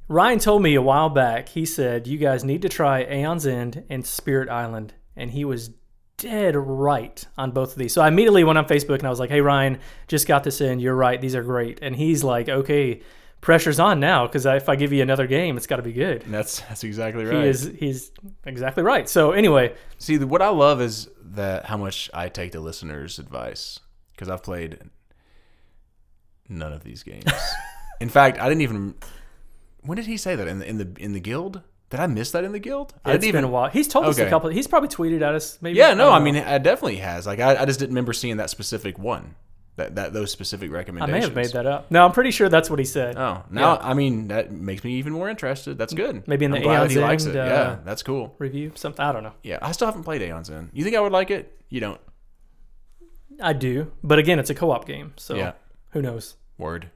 Speaker 1: Ryan told me a while back, he said, you guys need to try Aeon's End and Spirit Island. And he was dead right on both of these. So I immediately went on Facebook and I was like, hey, Ryan, just got this in. You're right. These are great. And he's like, okay, pressure's on now because if I give you another game, it's got to be good.
Speaker 2: And that's that's exactly right.
Speaker 1: He is he's exactly right. So anyway,
Speaker 2: See, what I love is that how much I take the listeners' advice because I've played none of these games. in fact, I didn't even. When did he say that in the in the in the guild? Did I miss that in the guild? I
Speaker 1: it's
Speaker 2: didn't
Speaker 1: been
Speaker 2: even.
Speaker 1: a while. He's told us a couple. He's probably tweeted at us. Maybe.
Speaker 2: Yeah, no,
Speaker 1: don't
Speaker 2: I mean, I definitely has. Like, I, I just didn't remember seeing that specific one. That that those specific recommendations.
Speaker 1: I may have made that up. No, I'm pretty sure that's what he said.
Speaker 2: Oh, now
Speaker 1: Yeah.
Speaker 2: I mean that makes me even more interested. That's good.
Speaker 1: Maybe in the
Speaker 2: I'm
Speaker 1: Aeon's
Speaker 2: he likes
Speaker 1: End,
Speaker 2: it.
Speaker 1: uh,
Speaker 2: yeah, that's cool.
Speaker 1: Review something. I don't know.
Speaker 2: Yeah, I still haven't played Aeon's End. You think I would like it? You don't.
Speaker 1: I do, but again, it's a co-op game, so
Speaker 2: Yeah.
Speaker 1: who knows?
Speaker 2: Word,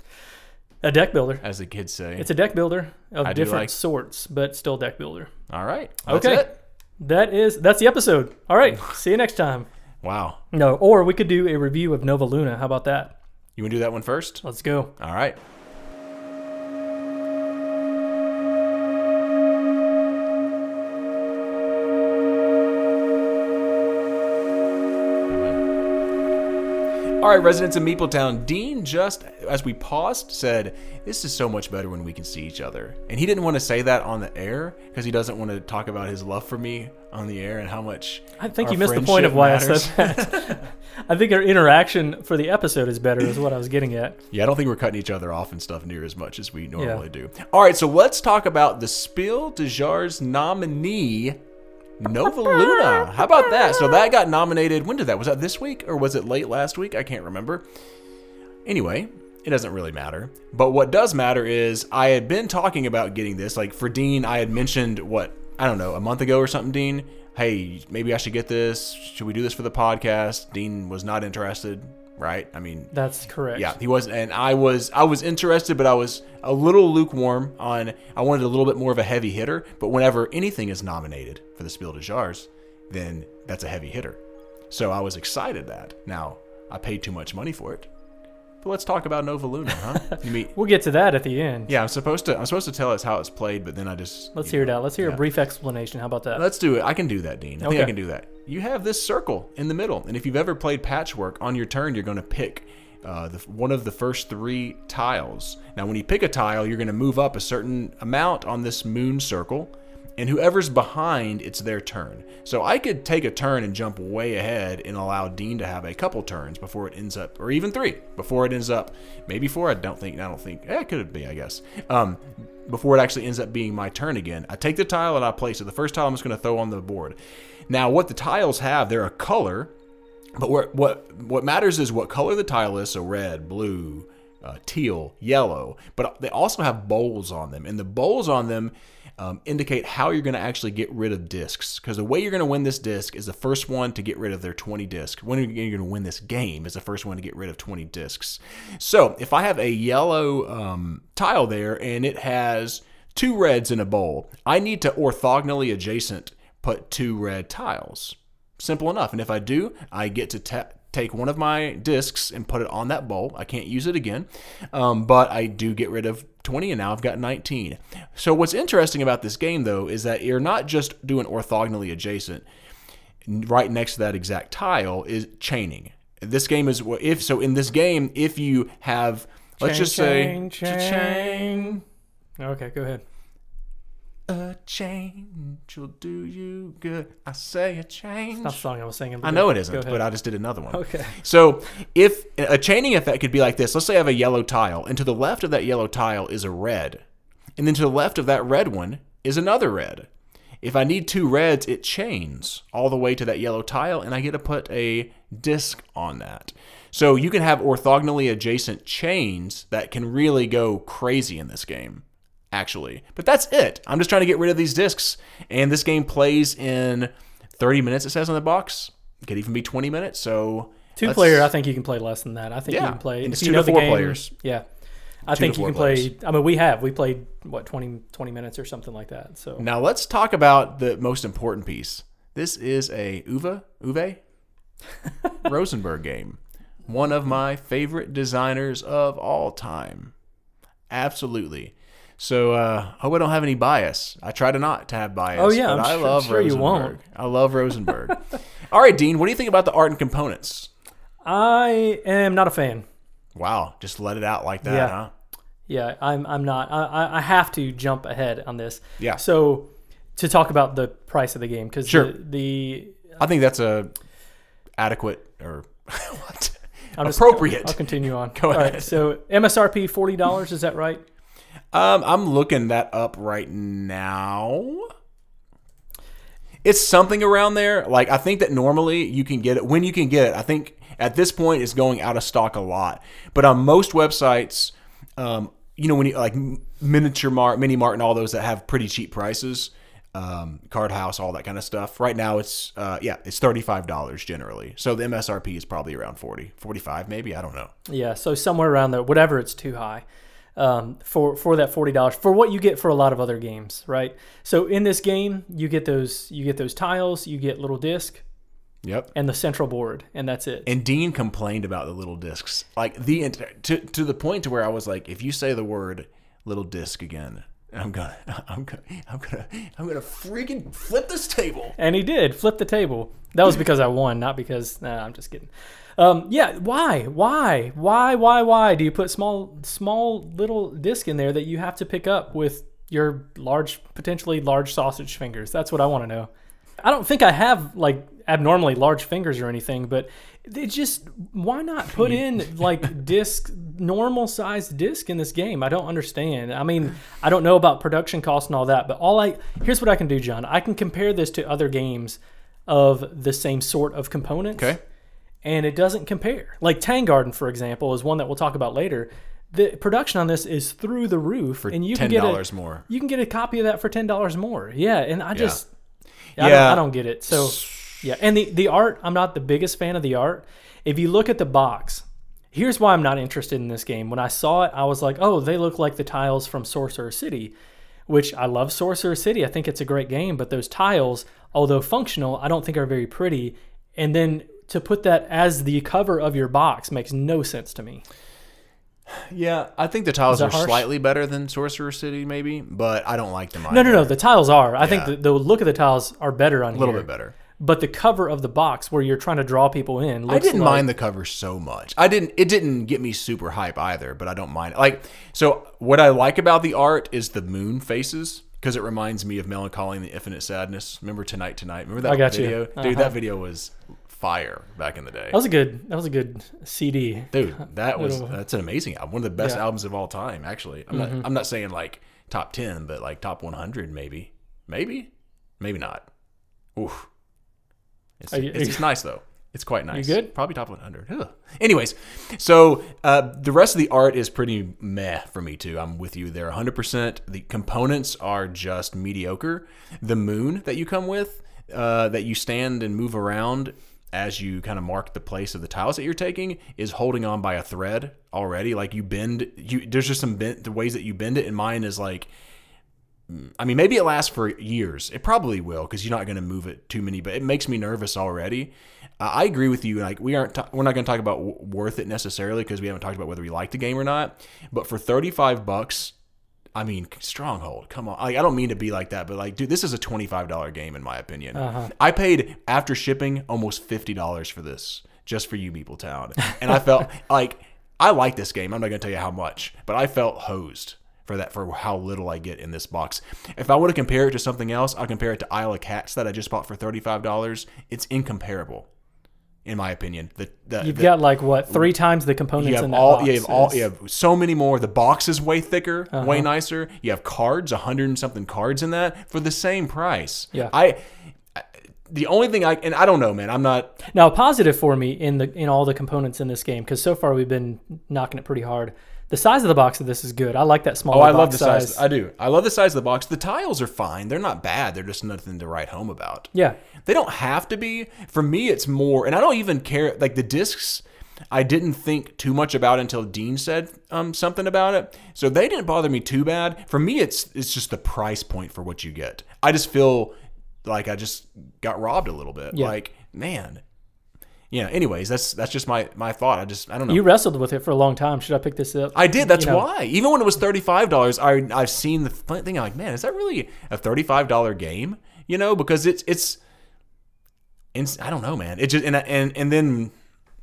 Speaker 1: A deck builder.
Speaker 2: as the kids say.
Speaker 1: It's a deck builder of
Speaker 2: I
Speaker 1: different
Speaker 2: like-
Speaker 1: sorts, but still deck builder.
Speaker 2: All right. That's
Speaker 1: Okay.
Speaker 2: it.
Speaker 1: That is that's the episode. All right, see you next time.
Speaker 2: Wow.
Speaker 1: No, or we could do a review of Nova Luna. How about that?
Speaker 2: You want to do that one first?
Speaker 1: Let's go.
Speaker 2: All right. All right, residents of Meepletown, Dean just, as we paused, said, This is so much better when we can see each other. And he didn't want to say that on the air because he doesn't want to talk about his love for me on the air and how much.
Speaker 1: I think you missed the point of why
Speaker 2: matters.
Speaker 1: I said that. I think our interaction for the episode is better, is what I was getting at.
Speaker 2: Yeah, I don't think we're cutting each other off and stuff near as much as we normally do. All right, so let's talk about the Spiel des Jahres nominee, Nova Luna. How about that? So that got nominated. When did that? Was that this week or was it late last week? I can't remember. Anyway, it doesn't really matter. But what does matter is I had been talking about getting this. Like for Dean, I had mentioned what I don't know a month ago or something. Dean, hey, maybe I should get this. Should we do this for the podcast? Dean was not interested. Right? I mean,
Speaker 1: That's correct.
Speaker 2: yeah, he was, and I was, I was interested, but I was a little lukewarm on. I wanted a little bit more of a heavy hitter. But whenever anything is nominated for the Spiel des Jahres, then that's a heavy hitter. So I was excited that. Now I paid too much money for it. But let's talk about Nova Luna, huh? you mean?
Speaker 1: We'll get to that at the end.
Speaker 2: Yeah, I'm supposed to. I'm supposed to tell us how it's played, but then I just
Speaker 1: Let's hear it out. Let's hear a brief explanation. How about that?
Speaker 2: Let's do it. I can do that, Dean. I think I
Speaker 1: Okay.
Speaker 2: can do that. You have this circle in the middle, and if you've ever played patchwork, on your turn you're going to pick uh, the, one of the first three tiles. Now, when you pick a tile, you're going to move up a certain amount on this moon circle, and whoever's behind, it's their turn. So I could take a turn and jump way ahead and allow Dean to have a couple turns before it ends up, or even three before it ends up, maybe four. I don't think. I don't think. Eh, it could be. I guess. Um, before it actually ends up being my turn again, I take the tile and I place it. The first tile I'm just going to throw on the board. Now, what the tiles have, they're a color, but what what what matters is what color the tile is. So red, blue, uh, teal, yellow. But they also have bowls on them, and the bowls on them um, indicate how you're going to actually get rid of discs. Because the way you're going to win this disc is the first one to get rid of their 20 discs. When you're going to win this game is the first one to get rid of 20 discs. So if I have a yellow um, tile there and it has two reds in a bowl, I need to orthogonally adjacent put two red tiles. Simple enough. And if I do, I get to ta- take one of my discs and put it on that bowl. I can't use it again, um, but I do get rid of 20, and now I've got 19. So what's interesting about this game, though, is that you're not just doing orthogonally adjacent. Right next to that exact tile is chaining. This game is what if so. In this game, if you have, let's
Speaker 1: Chain,
Speaker 2: just say,
Speaker 1: chain, chain. Okay, go ahead.
Speaker 2: A change will do you good. I say a change.
Speaker 1: Not the song I was singing.
Speaker 2: I know it isn't, but I just did another one.
Speaker 1: Okay.
Speaker 2: So if a chaining effect could be like this, let's say I have a yellow tile, and to the left of that yellow tile is a red, and then to the left of that red one is another red. If I need two reds, it chains all the way to that yellow tile, and I get to put a disc on that. So you can have orthogonally adjacent chains that can really go crazy in this game, actually. But that's it. I'm just trying to get rid of these discs, and this game plays in 30 minutes. It says on the box. It could even be 20 minutes. So
Speaker 1: Two player, I think you can play less than that. I think
Speaker 2: Yeah,
Speaker 1: you can play.
Speaker 2: and it's
Speaker 1: if
Speaker 2: two
Speaker 1: you
Speaker 2: to four
Speaker 1: game,
Speaker 2: players.
Speaker 1: Yeah, I
Speaker 2: Two
Speaker 1: think you can play. I mean, we have we played what 20, 20 minutes or something like that. So
Speaker 2: Now let's talk about the most important piece. This is a Uwe Uwe Rosenberg game. One of my favorite designers of all time. Absolutely. So uh, hope I don't have any bias. I try to not to have bias.
Speaker 1: Oh, yeah,
Speaker 2: but
Speaker 1: I'm
Speaker 2: I
Speaker 1: sure-
Speaker 2: love
Speaker 1: sure you
Speaker 2: Rosenberg.
Speaker 1: won't.
Speaker 2: I love Rosenberg. all right, Dean. What do you think about the art and components?
Speaker 1: I am not a fan.
Speaker 2: Wow, just let it out like that,
Speaker 1: Yeah.
Speaker 2: huh?
Speaker 1: Yeah, I'm. I'm not. I, I- I have to jump ahead on this.
Speaker 2: Yeah.
Speaker 1: So to talk about the price of the game because
Speaker 2: Sure.
Speaker 1: the, the
Speaker 2: I think that's a adequate or what
Speaker 1: I'm just-
Speaker 2: appropriate.
Speaker 1: I'll continue on.
Speaker 2: Go
Speaker 1: All right,
Speaker 2: ahead.
Speaker 1: so MSRP forty dollars. Is that right?
Speaker 2: Um, I'm looking that up right now. it's something around there. Like I think that normally you can get it when you can get it. I think at this point it's going out of stock a lot. But on most websites, um, you know, when you like miniature mart, mini mart, and all those that have pretty cheap prices, um, card house, all that kind of stuff. Right now it's uh, yeah, it's thirty five dollars generally. So the MSRP is probably around 40, 45 maybe. I don't know.
Speaker 1: Yeah, so somewhere around there, whatever it's too high um, for for that forty dollars for what you get for a lot of other games, right? So in this game, you get those you get those tiles, you get little disc,
Speaker 2: Yep.
Speaker 1: and the central board, and that's it.
Speaker 2: And Dean complained about the little discs, like the to to the point to where I was like, if you say the word little disc again, I'm gonna, I'm gonna, I'm gonna, I'm gonna freaking flip this table.
Speaker 1: And he did flip the table. That was because I won, not because. Nah, I'm just kidding. Um, yeah, why, why, why, why, why do you put small, small little disc in there that you have to pick up with your large, potentially large sausage fingers? That's what I want to know. I don't think I have like abnormally large fingers or anything, but they just why not put in like disc normal sized disc in this game? I don't understand. I mean, I don't know about production costs and all that, but all I here's what I can do, John. I can compare this to other games of the same sort of components.
Speaker 2: Okay.
Speaker 1: And it doesn't compare. Like Tang Garden, for example, is one that we'll talk about later. The production on this is through the roof, and you can
Speaker 2: ten
Speaker 1: get a,
Speaker 2: dollars more.
Speaker 1: you can get a copy of that for ten dollars more. Yeah, and I just I,
Speaker 2: Yeah.
Speaker 1: don't, I don't get it. So yeah, and the the art, I'm not the biggest fan of the art. If you look at the box, here's why I'm not interested in this game. When I saw it, I was like, oh, they look like the tiles from Sorcerer City, which I love Sorcerer City. I think it's a great game, but those tiles, although functional, I don't think are very pretty. And then to put that as the cover of your box makes no sense to me.
Speaker 2: Yeah, I think the tiles are
Speaker 1: harsh?
Speaker 2: slightly better than Sorcerer City, maybe, but I don't like them.
Speaker 1: No, no, no. The tiles are. I think the, the look of the tiles are better on here.
Speaker 2: a little
Speaker 1: here.
Speaker 2: bit better.
Speaker 1: But the cover of the box where you're trying to draw people in, looks
Speaker 2: I didn't
Speaker 1: like,
Speaker 2: mind the cover so much. I didn't. It didn't get me super hype either, but I don't mind. Like, so what I like about the art is the moon faces because it reminds me of Mellon Collie and the Infinite Sadness. Remember Tonight Tonight? Remember that
Speaker 1: I got
Speaker 2: video, dude?
Speaker 1: Uh-huh.
Speaker 2: That video was fire back in the day.
Speaker 1: That was a good. That was a good CD.
Speaker 2: Dude, that was that's an amazing album. One of the best
Speaker 1: Yeah. Mm-hmm.
Speaker 2: albums of all time. Actually, I'm not. I'm not saying like top ten, but like top 100, maybe, maybe, maybe not. Oof. It's,
Speaker 1: you-
Speaker 2: it's, it's nice though. It's quite nice.
Speaker 1: good?
Speaker 2: Probably top 100. Ugh. Anyways, so uh, the rest of the art is pretty meh for me too. I'm with you there 100%. The components are just mediocre. The moon that you come with, uh, that you stand and move around as you kind of mark the place of the tiles that you're taking, is holding on by a thread already. Like you bend, you there's just some bent the ways that you bend it, and mine is like I mean, maybe it lasts for years. It probably will because you're not going to move it too many. But it makes me nervous already. Uh, I agree with you. Like we aren't, ta- we're not going to talk about w- worth it necessarily because we haven't talked about whether we like the game or not. But for 35 bucks, I mean, Stronghold. Come on, like, I don't mean to be like that, but like, dude, this is a twenty-five dollar game in my opinion. Uh-huh. I paid after shipping almost fifty dollars for this just for you, Meepletown, and I felt like I like this game. I'm not going to tell you how much, but I felt hosed for that for how little I get in this box. If I were to compare it to something else, I'll compare it to Isle of Cats that I just bought for thirty-five dollars. It's incomparable, in my opinion. The, the
Speaker 1: You've
Speaker 2: the-
Speaker 1: got like what three times the components
Speaker 2: you have
Speaker 1: in that
Speaker 2: all
Speaker 1: box.
Speaker 2: you have all you have so many more. The box is way thicker,
Speaker 1: Uh-huh.
Speaker 2: way nicer. You have cards, a hundred and something cards in that for the same price.
Speaker 1: Yeah.
Speaker 2: I. I- The only thing I and I don't know, man. I'm not.
Speaker 1: Now, positive for me in the in all the components in this game because so far we've been knocking it pretty hard. The size of the box of this is good. I like that small.
Speaker 2: Oh, I love the size. I do. I love the size of the box. The tiles are fine. They're not bad. They're just nothing to write home about.
Speaker 1: yeah,
Speaker 2: They don't have to be. For me, it's more, and I don't even care. Like the discs, I didn't think too much about until Dean said um, something about it. So they didn't bother me too bad. For me, it's it's just the price point for what you get. I just feel like I just got robbed a little bit.
Speaker 1: Yeah.
Speaker 2: Like man, yeah. Anyways, that's that's just my my thought. I just I don't know.
Speaker 1: you wrestled with it for a long time. Should I pick this up?
Speaker 2: I did. That's
Speaker 1: You know,
Speaker 2: why. Even when it was thirty five dollars, I I've seen the thing. I'm like, man, is that really a thirty five dollar game? You know, because it's it's, it's I don't know, man. It just and and and then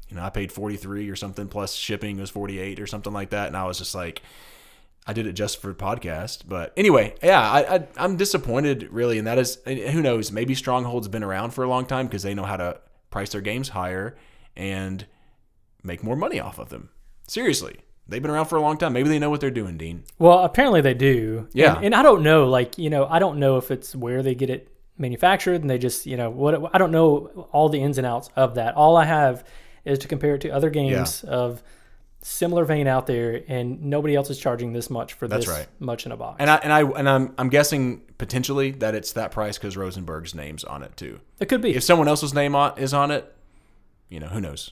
Speaker 2: you know I paid forty three or something plus shipping was forty eight or something like that, and I was just like. I did it just for podcast, but anyway, yeah, I, I I'm disappointed really, and that is who knows. Maybe Stronghold's been around for a long time because they know how to price their games higher and make more money off of them. Seriously, they've been around for a long time. Maybe they know what they're doing, Dean.
Speaker 1: Well, apparently they do.
Speaker 2: Yeah.
Speaker 1: and, and I don't know. Like you know, I don't know if it's where they get it manufactured and they just you know what I don't know all the ins and outs of that. All I have is to compare it to other games of similar vein out there, and nobody else is charging this much for
Speaker 2: That's
Speaker 1: this
Speaker 2: right.
Speaker 1: much in a box.
Speaker 2: And I and I and I'm I'm guessing potentially that it's that price because Rosenberg's name's on it too.
Speaker 1: it could be.
Speaker 2: If someone else's name on, is on it, you know who knows.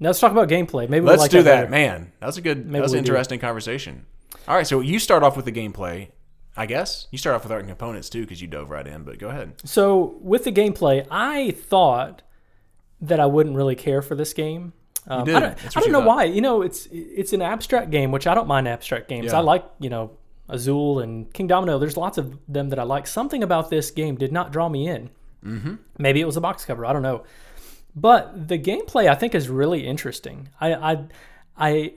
Speaker 1: now let's talk about gameplay. Maybe
Speaker 2: Let's
Speaker 1: we like
Speaker 2: do that,
Speaker 1: better.
Speaker 2: man. That's a good.
Speaker 1: Maybe
Speaker 2: that's an
Speaker 1: do.
Speaker 2: interesting conversation. All right, so you start off with the gameplay. I guess you start off with our components too because you dove right in. But go ahead.
Speaker 1: So with the gameplay, I thought that I wouldn't really care for this game. Um. I don't, I don't know
Speaker 2: thought.
Speaker 1: why. You know, it's it's an abstract game, which I don't mind abstract games.
Speaker 2: Yeah.
Speaker 1: I like you know Azul and Kingdomino. There's lots of them that I like. Something about this game did not draw me in. Mm-hmm. Maybe it was a box cover. I don't know. But the gameplay I think is really interesting. I I I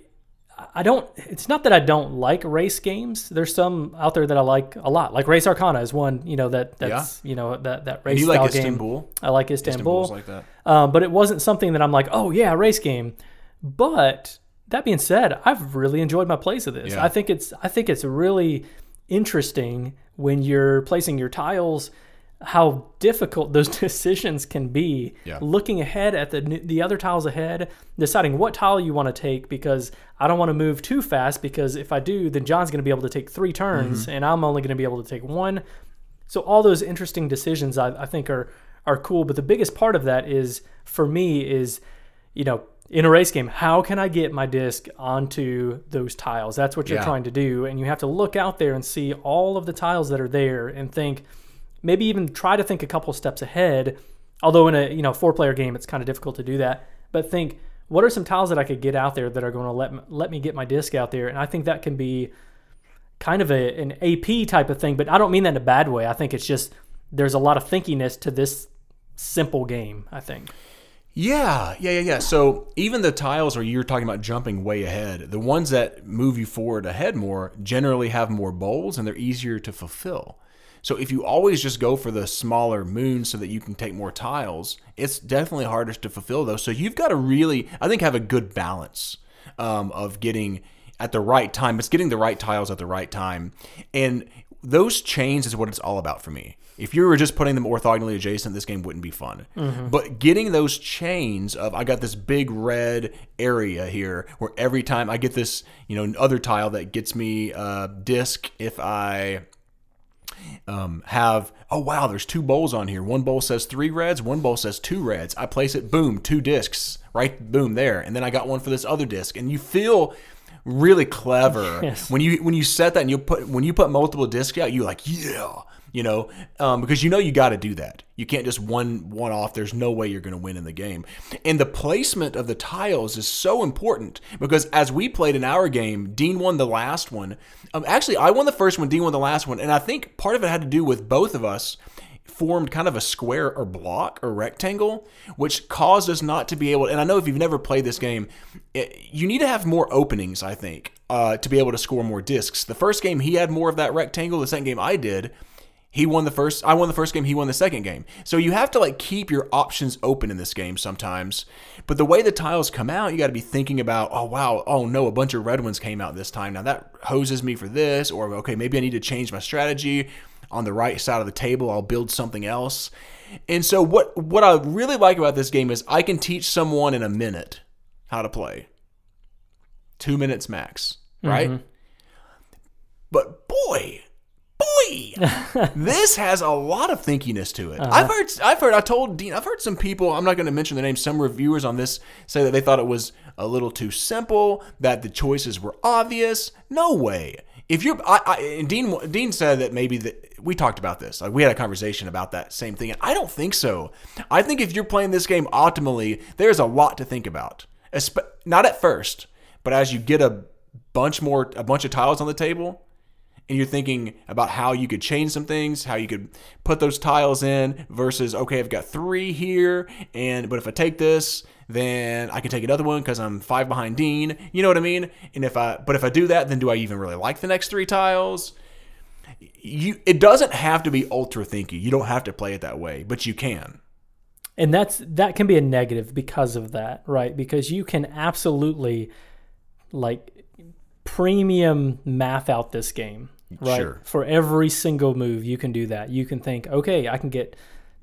Speaker 1: I don't. It's not that I don't like race games. There's some out there that I like a lot. Like Race Arcana is one. You know that that's you know that that race
Speaker 2: you
Speaker 1: style
Speaker 2: like
Speaker 1: game.
Speaker 2: Istanbul?
Speaker 1: I like Istanbul.
Speaker 2: Istanbul's like that.
Speaker 1: Um, but it wasn't something that I'm like, oh yeah, race game. But that being said, I've really enjoyed my plays of this.
Speaker 2: Yeah.
Speaker 1: I think it's I think it's really interesting when you're placing your tiles how difficult those decisions can be
Speaker 2: Yeah.
Speaker 1: looking ahead at the the other tiles ahead deciding what tile you want to take because I don't want to move too fast because if I do then John's going to be able to take 3 turns
Speaker 2: Mm-hmm.
Speaker 1: and I'm only going to be able to take one so all those interesting decisions I, I think are are cool. But the biggest part of that is for me is, you know, in a race game, how can I get my disc onto those tiles? That's what you're
Speaker 2: Yeah.
Speaker 1: trying to do. And you have to look out there and see all of the tiles that are there and think maybe even try to think a couple steps ahead. Although in a you know four player game, it's kind of difficult to do that. But think what are some tiles that I could get out there that are going to let me, let me get my disc out there? And I think that can be kind of a, an AP type of thing, but I don't mean that in a bad way. I think it's just there's a lot of thinkiness to this simple game. I think.
Speaker 2: Yeah, yeah, yeah, yeah. So even the tiles where you're talking about jumping way ahead, the ones that move you forward ahead more generally have more bowls and they're easier to fulfill. So if you always just go for the smaller moon so that you can take more tiles, it's definitely harder to fulfill those. So you've got to really, I think, have a good balance um, of getting at the right time. It's getting the right tiles at the right time, and those chains is what it's all about for me. If you were just putting them orthogonally adjacent, this game wouldn't be fun. But getting those chains of I got this big red area here where every time I get this, you know, other tile that gets me a disc if I um, have oh wow there's two bowls on here. One bowl says three reds one bowl says two reds. I place it boom two discs right boom there. And then i got one for this other disc. And you feel really clever
Speaker 1: Yes.
Speaker 2: when you when you set that and you put when you put multiple discs out you're like yeah you know um, because you know you got to do that you can't just one one off there's no way you're going to win in the game and the placement of the tiles is so important because as we played in our game dean won the last one um, actually i won the first one dean won the last one and i think part of it had to do with both of us formed kind of a square or block or rectangle, which caused us not to be able. And I know if you've never played this game, it, you need to have more openings. I think uh, to be able to score more discs. The first game he had more of that rectangle. The second game I did. He won the first. I won the first game. He won the second game. So you have to like keep your options open in this game sometimes. But the way the tiles come out, you got to be thinking about. Oh wow. Oh no, a bunch of red ones came out this time. Now that hoses me for this. Or okay, maybe I need to change my strategy on the right side of the table i'll build something else and so what what i really like about this game is i can teach someone in a minute how to play two minutes max right mm-hmm. but boy boy! This has a lot of thinkiness to it. I've uh-huh. heard i've heard i told dean i've heard some people i'm not going to mention the name some reviewers on this say that they thought it was a little too simple that the choices were obvious. No way. If you're I, I and dean dean said that maybe that we talked about this like we had a conversation about that same thing and i don't think so. I think if you're playing this game optimally there's a lot to think about. Espe- not at first but as you get a bunch more a bunch of tiles on the table and you're thinking about how you could change some things, how you could put those tiles in versus okay, I've got three here, and but if I take this, then I can take another one because I'm five behind Dean. You know what I mean? And if I but if I do that, then do I even really like the next three tiles? You it doesn't have to be ultra thinky. You don't have to play it that way, but you can.
Speaker 1: and that's that can be a negative because of that right because you can absolutely like premium math out this game right?
Speaker 2: Sure.
Speaker 1: For every single move, you can do that. You can think, okay, I can get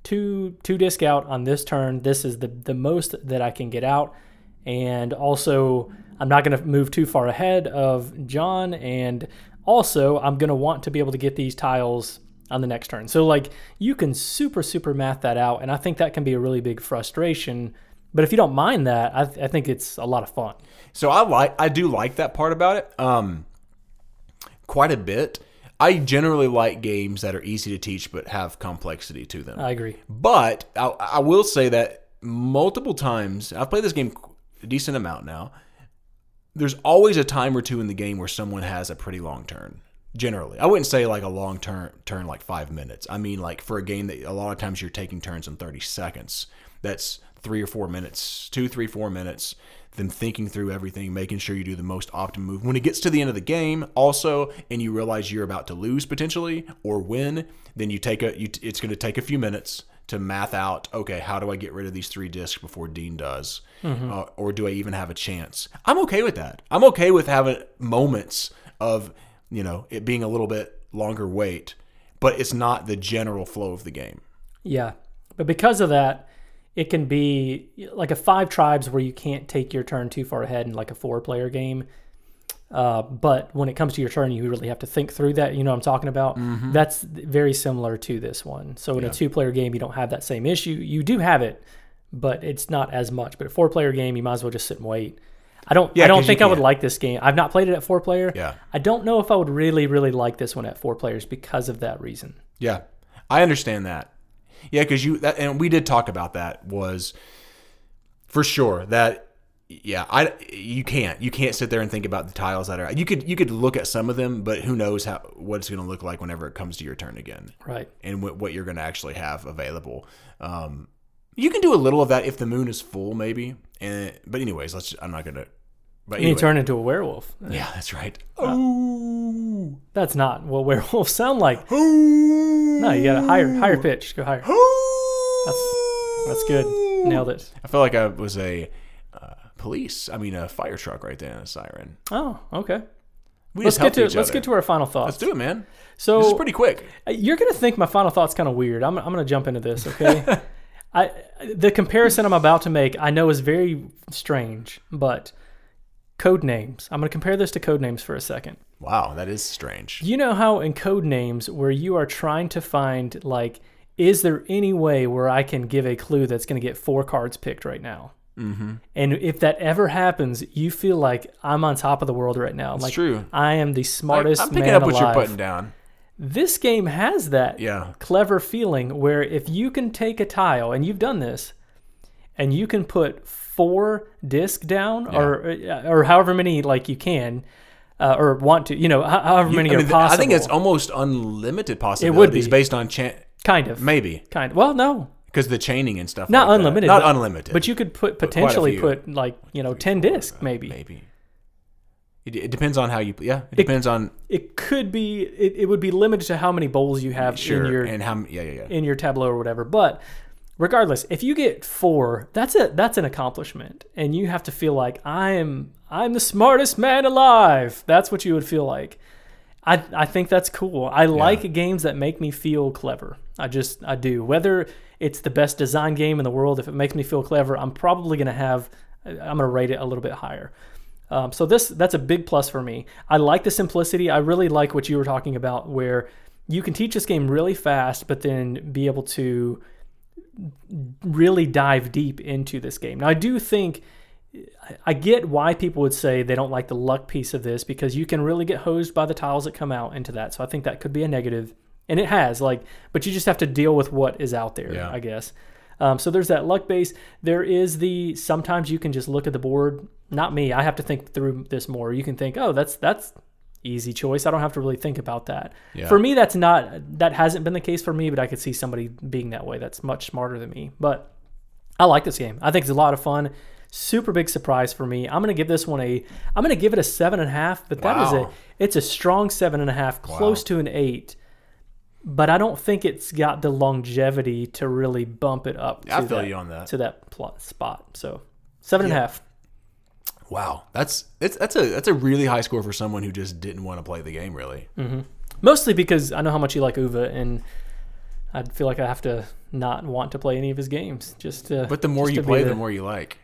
Speaker 1: two two disc out on this turn. This is the the most that I can get out, and also I'm not going to move too far ahead of John, and also I'm going to want to be able to get these tiles on the next turn. So like you can super super math that out, and I think that can be a really big frustration. But if you don't mind that, I, I think it's a lot of fun.
Speaker 2: So I like I do like that part about it. Um quite a bit. I generally like games that are easy to teach but have complexity to them.
Speaker 1: I agree.
Speaker 2: But I, I will say that multiple times I've played this game a decent amount now. There's always a time or two in the game where someone has a pretty long turn. Generally, I wouldn't say like a long turn turn like five minutes. I mean like for a game that a lot of times you're taking turns in 30 seconds. That's three or four minutes, two, three, four minutes. Them thinking through everything, making sure you do the most optimum move. When it gets to the end of the game, also, and you realize you're about to lose potentially or win, then you take a. You, it's going to take a few minutes to math out. Okay, how do I get rid of these three discs before Dean does, uh, or do I even have a chance? I'm okay with that. I'm okay with having moments of you know it being a little bit longer wait, but it's not the general flow of the game.
Speaker 1: Yeah. But because of that, it can be like a five tribes where you can't take your turn too far ahead in like a four player game. Uh, but when it comes to your turn, you really have to think through that. You know what I'm talking about? That's very similar to this one. So in a two player game, you don't have that same issue. You do have it, but it's not as much. But a four player game, you might as well just sit and wait. I don't.
Speaker 2: Yeah,
Speaker 1: I don't think I would like this game. I've not played it at four player.
Speaker 2: Yeah.
Speaker 1: I don't know if I would really, really like this one at four players because of that reason.
Speaker 2: Yeah, I understand that. Yeah, because you that, and we did talk about that was for sure that yeah I you can't you can't sit there and think about the tiles that are you could you could look at some of them, but who knows how what it's going to look like whenever it comes to your turn again
Speaker 1: Right.
Speaker 2: and what, what you're going to actually have available. Um, you can do a little of that if the moon is full, maybe. And but anyways, let's. I'm not going to. But
Speaker 1: You turn into a werewolf.
Speaker 2: yeah, that's right. Oh,
Speaker 1: That's not what werewolves sound like.
Speaker 2: oh,
Speaker 1: No, you got a higher higher pitch. Go higher. That's that's good. Nailed it.
Speaker 2: I felt like I was a uh, police. I mean, a fire truck right there, and a siren.
Speaker 1: Oh, okay.
Speaker 2: We
Speaker 1: Let's
Speaker 2: just
Speaker 1: get
Speaker 2: helped
Speaker 1: to
Speaker 2: each
Speaker 1: let's
Speaker 2: other.
Speaker 1: get to our final thoughts.
Speaker 2: Let's do it, man.
Speaker 1: So
Speaker 2: This is pretty quick.
Speaker 1: Uh, You're gonna think my final thought's kind of weird. I'm, I'm gonna jump into this, okay? I the comparison I'm about to make I know is very strange, but code names. I'm gonna compare this to code names for a second.
Speaker 2: Wow, that is strange.
Speaker 1: You know how in code names where you are trying to find like, is there any way where I can give a clue that's gonna get four cards picked right now? Mm-hmm. And if that ever happens, you feel like I'm on top of the world right now. like
Speaker 2: true.
Speaker 1: I am the smartest.
Speaker 2: I, am picking
Speaker 1: man
Speaker 2: up what
Speaker 1: alive.
Speaker 2: you're putting down.
Speaker 1: This game has that
Speaker 2: Yeah.
Speaker 1: clever feeling where if you can take a tile and you've done this and you can put four disc down or or however many like you can uh, or want to you know ho- however many
Speaker 2: I,
Speaker 1: are
Speaker 2: mean,
Speaker 1: possible
Speaker 2: I think it's almost unlimited possibilities
Speaker 1: be.
Speaker 2: based on chan
Speaker 1: kind of
Speaker 2: maybe
Speaker 1: kind of well no
Speaker 2: because the chaining and stuff.
Speaker 1: not
Speaker 2: like that.
Speaker 1: unlimited
Speaker 2: Not
Speaker 1: but,
Speaker 2: unlimited.
Speaker 1: but you could put potentially put like you know 10 disc maybe
Speaker 2: maybe. It, it depends on how you. Yeah, it depends on
Speaker 1: it could be it, it would be limited to how many bowls you have
Speaker 2: sure
Speaker 1: in your
Speaker 2: and how. Yeah, yeah, yeah.
Speaker 1: in your tableau or whatever. But regardless, if you get four, that's a that's an accomplishment, and you have to feel like I am I'm the smartest man alive. That's what you would feel like. I I think that's cool. I like games that make me feel clever. I just I do. Whether it's the best design game in the world, if it makes me feel clever, I'm probably gonna have I'm gonna rate it a little bit higher. Um, so this that's a big plus for me. I like the simplicity. I really like what you were talking about, where you can teach this game really fast, but then be able to really dive deep into this game. Now, I do think I get why people would say they don't like the luck piece of this because you can really get hosed by the tiles that come out into that. So I think that could be a negative, and it has like, but you just have to deal with what is out there,
Speaker 2: Yeah.
Speaker 1: I guess. Um, so there's that luck base. There is the sometimes you can just look at the board. Not me. I have to think through this more. You can think, oh, that's that's easy choice. I don't have to really think about that.
Speaker 2: Yeah.
Speaker 1: For me, that's not that hasn't been the case for me, but I could see somebody being that way. That's much smarter than me. But I like this game. I think it's a lot of fun. Super big surprise for me. I'm gonna give this one a. I'm gonna give it a seven and a half. But that is
Speaker 2: Wow.
Speaker 1: a. It's a strong seven and a half, close to an eight. But I don't think it's got the longevity to really bump it up. To
Speaker 2: I feel
Speaker 1: that,
Speaker 2: you on that.
Speaker 1: To that plot spot. So seven and a half.
Speaker 2: Wow, that's it's that's a that's a really high score for someone who just didn't want to play the game. Really, Mm-hmm.
Speaker 1: Mostly because I know how much you like Uwe, and I feel like I have to not want to play any of his games. Just to,
Speaker 2: But the more you play,
Speaker 1: the,
Speaker 2: the more you like.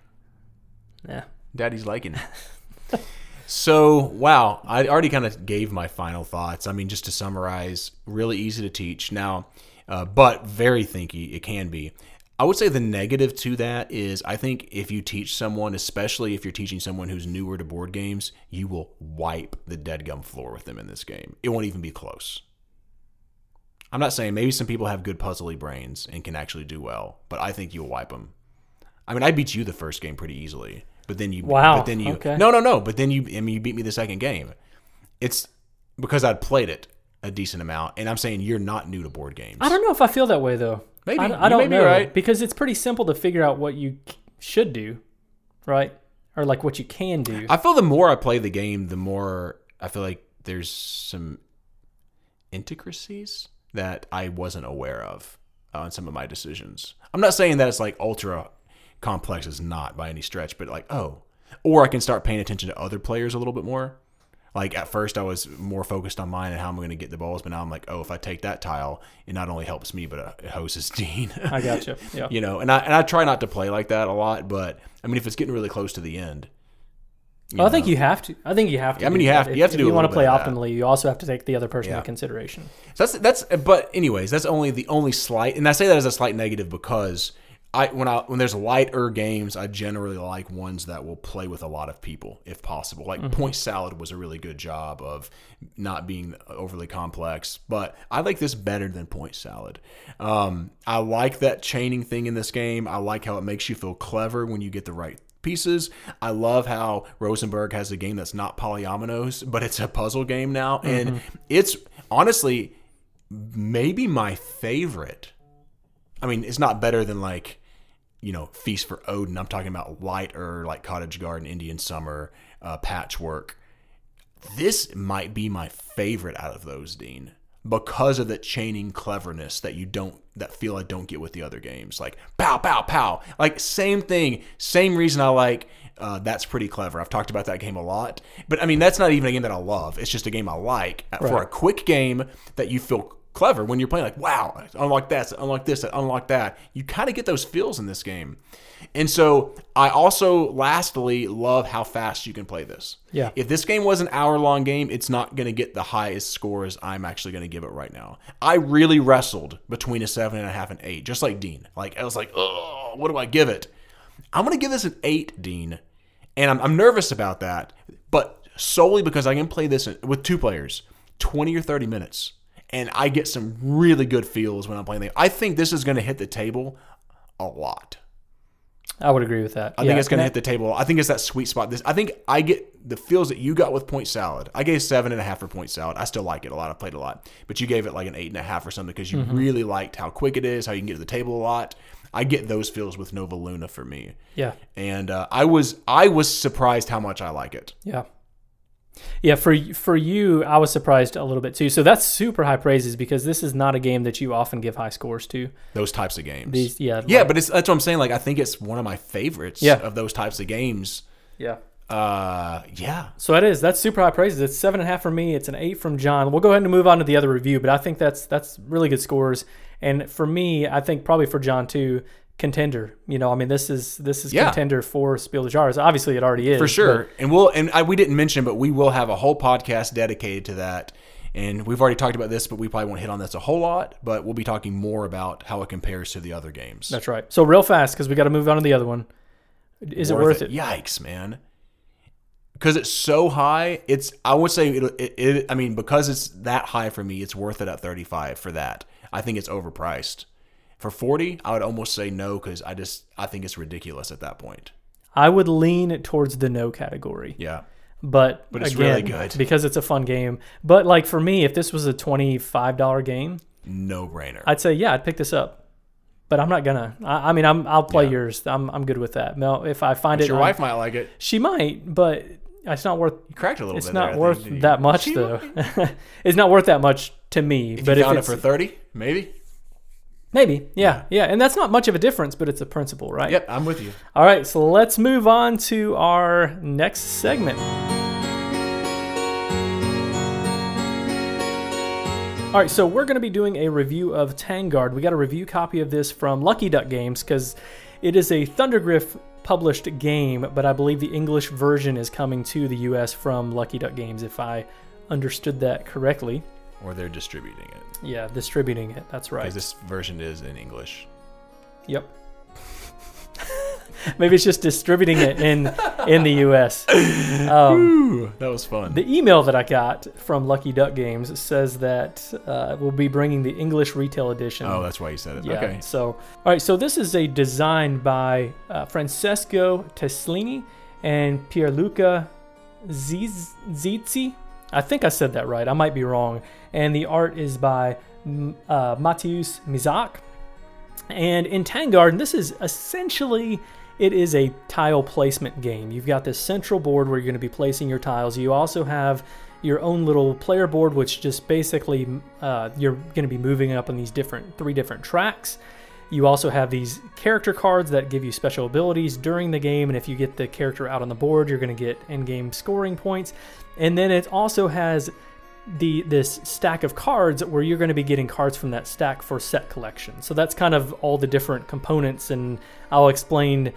Speaker 1: Yeah.
Speaker 2: Daddy's liking it. so, wow, I already kind of gave my final thoughts. I mean, just to summarize, really easy to teach now, uh, but very thinky. It can be. I would say the negative to that is I think if you teach someone, especially if you're teaching someone who's newer to board games, you will wipe the dead gum floor with them in this game. It won't even be close. I'm not saying maybe some people have good puzzly brains and can actually do well, but I think you'll wipe them. I mean, I beat you the first game pretty easily, but then you,
Speaker 1: Wow,
Speaker 2: but then you,
Speaker 1: okay.
Speaker 2: no, no, no, but then you, I mean, you beat me the second game. It's because I'd played it a decent amount, and I'm saying you're not new to board games.
Speaker 1: I don't know if I feel that way though.
Speaker 2: Maybe.
Speaker 1: I, I don't know
Speaker 2: right.
Speaker 1: because it's pretty simple to figure out what you should do, right? Or like what you can do.
Speaker 2: I feel the more I play the game, the more I feel like there's some intricacies that I wasn't aware of on some of my decisions. I'm not saying that it's like ultra complex, is not by any stretch, but like, oh, or I can start paying attention to other players a little bit more. Like at first, I was more focused on mine and how I'm going to get the balls, but now I'm like, oh, if I take that tile, it not only helps me, but uh, it hoses Dean.
Speaker 1: I got gotcha. Yeah.
Speaker 2: you know, and I and I try not to play like that a lot, but I mean, if it's getting really close to the end,
Speaker 1: Well, I think you have to. I think you have to.
Speaker 2: I mean, you have-
Speaker 1: that.
Speaker 2: you have to do
Speaker 1: If you want to play optimally, you also have to take the other person
Speaker 2: Yeah.
Speaker 1: into consideration.
Speaker 2: So that's that's but anyways, that's only the only slight and I say that as a slight negative because I when I when there's lighter games, I generally like ones that will play with a lot of people if possible. Like Point Salad was a really good job of not being overly complex, but I like this better than Point Salad. Um, I like that chaining thing in this game. I like how it makes you feel clever when you get the right pieces. I love how Rosenberg has a game that's not polyominoes, but it's a puzzle game now, and it's honestly maybe my favorite. I mean, it's not better than like, you know, Feast for Odin. I'm talking about lighter, like Cottage Garden, Indian Summer, uh, Patchwork. This might be my favorite out of those, Dean, because of the chaining cleverness that you don't, that feel I don't get with the other games. Like pow, pow, pow. Like same thing, same reason I like. Uh, that's pretty clever. I've talked about that game a lot, but I mean that's not even a game that I love. It's just a game I like Uh, for a quick game that you feel clever when you're playing. Like wow, unlock that, unlock this, unlock that. You kind of get those feels in this game, and so I also lastly love how fast you can play this.
Speaker 1: Yeah.
Speaker 2: If this game was an hour long game, it's not going to get the highest scores I'm actually going to give it right now. I really wrestled between a seven and a half and eight, just like Dean. Like I was like, oh, what do I give it? I'm going to give this an eight, Dean, and I'm, I'm nervous about that, but solely because I can play this with two players, 20 or 30 minutes, and I get some really good feels when I'm playing. The, I think this is going to hit the table a lot.
Speaker 1: I would agree with that.
Speaker 2: I think it's going to hit the table. I think it's that sweet spot. This, I think I get the feels that you got with Point Salad. I gave seven and a half for Point Salad. I still like it a lot. I played a lot, but you gave it like an eight and a half or something because you
Speaker 1: Mm-hmm.
Speaker 2: really liked how quick it is, how you can get to the table a lot. I get those feels with Nova Luna for me,
Speaker 1: Yeah.
Speaker 2: and uh, I was I was surprised how much I like it.
Speaker 1: Yeah. Yeah, for for you, I was surprised a little bit too. So that's super high praises because this is not a game that you often give high scores to.
Speaker 2: Those types of games.
Speaker 1: These, yeah,
Speaker 2: yeah,
Speaker 1: like-
Speaker 2: but it's that's what I'm saying. Like I think it's one of my favorites
Speaker 1: Yeah.
Speaker 2: of those types of games.
Speaker 1: yeah.
Speaker 2: Uh, yeah,
Speaker 1: So it is. That's super high praises. It's seven and a half from me. It's an eight from John. We'll go ahead and move on to the other review, but I think that's that's really good scores. And for me, I think probably for John too, contender. You know, I mean, this is this is
Speaker 2: Yeah.
Speaker 1: contender for Spiel des Jahres. Obviously, it already is
Speaker 2: for sure. And we'll and I, we didn't mention, but we will have a whole podcast dedicated to that. And we've already talked about this, but we probably won't hit on this a whole lot. But we'll be talking more about how it compares to the other games.
Speaker 1: That's right. So real fast because we got to move on to the other one. Is it worth it?
Speaker 2: Yikes, man! Because it's so high, it's I would say it, it, it. I mean, because it's that high for me, it's worth it at thirty five for that. I think it's overpriced. For forty, I would almost say no because I just I think it's ridiculous at that point.
Speaker 1: I would lean towards the no category.
Speaker 2: Yeah,
Speaker 1: But,
Speaker 2: But it's
Speaker 1: again,
Speaker 2: really good.
Speaker 1: because it's a fun game. But like for me, if this was a twenty-five dollar game,
Speaker 2: no brainer.
Speaker 1: I'd say yeah, I'd pick this up. But I'm not gonna. I, I mean, I'm I'll play
Speaker 2: Yeah.
Speaker 1: yours. I'm I'm good with that. Mel, if I find it,
Speaker 2: Your
Speaker 1: on-
Speaker 2: wife might like it.
Speaker 1: she might, but it's not worth.
Speaker 2: You cracked a little
Speaker 1: It's
Speaker 2: bit.
Speaker 1: not
Speaker 2: there,
Speaker 1: worth
Speaker 2: think,
Speaker 1: that much though. it's not worth that much to me.
Speaker 2: If
Speaker 1: but
Speaker 2: you
Speaker 1: if
Speaker 2: found it for thirty, maybe.
Speaker 1: Maybe, yeah, yeah, and that's not much of a difference, but it's a principle, right?
Speaker 2: Yep, I'm with you.
Speaker 1: All right, so let's move on to our next segment. All right, so we're going to be doing a review of Tang Garden. We got a review copy of this from Lucky Duck Games because it is a Thundergryph published game, but I believe the English version is coming to the US from Lucky Duck Games, if I understood that correctly.
Speaker 2: Or they're distributing it.
Speaker 1: Yeah, distributing it. That's right.
Speaker 2: Because this version is in English.
Speaker 1: Yep. Maybe it's just distributing it in in the U.S. Um,
Speaker 2: Ooh, that was fun.
Speaker 1: the email that I got from Lucky Duck Games says that uh, we'll be bringing the English retail edition.
Speaker 2: oh, that's why you said it.
Speaker 1: yeah.
Speaker 2: Okay.
Speaker 1: So, all right. So this is a design by uh, Francesco Testini and Pierluca Ziz- Zizzi. I think I said that right. I might be wrong. And the art is by M- uh, Mizak. And in Tang Garden, this is essentially it is a tile placement game. You've got this central board where you're going to be placing your tiles. You also have your own little player board, which just basically uh, you're going to be moving up on these different three different tracks. You also have these character cards that give you special abilities during the game, and if you get the character out on the board, you're going to get in-game scoring points. And then it also has the this stack of cards where you're going to be getting cards from that stack for set collection. So that's kind of all the different components, and I'll explain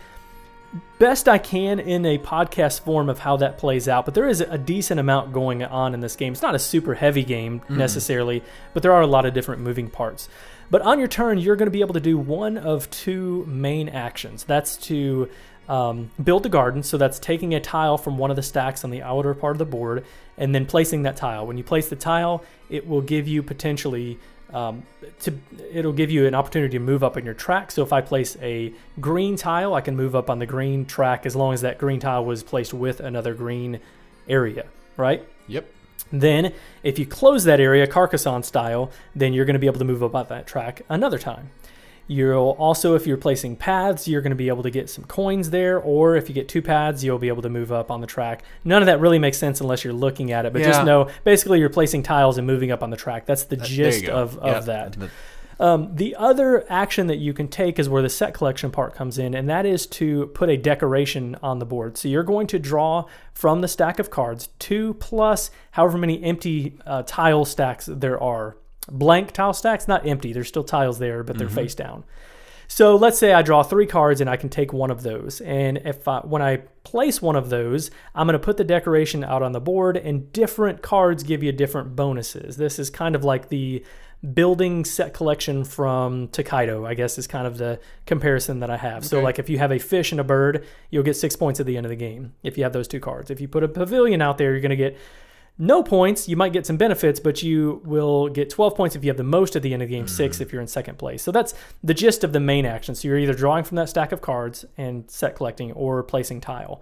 Speaker 1: best I can in a podcast form of how that plays out. But there is a decent amount going on in this game. It's not a super heavy game mm-hmm. necessarily, but there are a lot of different moving parts. But on your turn, you're going to be able to do one of two main actions. That's to um, build the garden. So that's taking a tile from one of the stacks on the outer part of the board and then placing that tile. When you place the tile, it will give you potentially um, to it'll give you an opportunity to move up in your track. So if I place a green tile, I can move up on the green track as long as that green tile was placed with another green area, right?
Speaker 2: Yep.
Speaker 1: Then, if you close that area Carcassonne style, then you're going to be able to move up on that track another time. You'll also, if you're placing paths, you're going to be able to get some coins there, or if you get two paths, you'll be able to move up on the track. None of that really makes sense unless you're looking at it, but
Speaker 2: Yeah.
Speaker 1: just know basically you're placing tiles and moving up on the track. That's the gist of, of that. Um, the other action that you can take is where the set collection part comes in, and that is to put a decoration on the board. So you're going to draw from the stack of cards two plus however many empty uh, tile stacks there are. Blank tile stacks, not empty. There's still tiles there, but they're face down. So let's say I draw three cards and I can take one of those. And if I, when I place one of those, I'm going to put the decoration out on the board, and different cards give you different bonuses. This is kind of like the building set collection from Tokaido, I guess is kind of the comparison that I have. So like if you have a fish and a bird, you'll get six points at the end of the game if you have those two cards. If you put a pavilion out there, you're going to get no points. You might get some benefits, but you will get 12 points if you have the most at the end of the game, six mm. if you're in second place. So that's the gist of the main action. So you're either drawing from that stack of cards and set collecting or placing tile.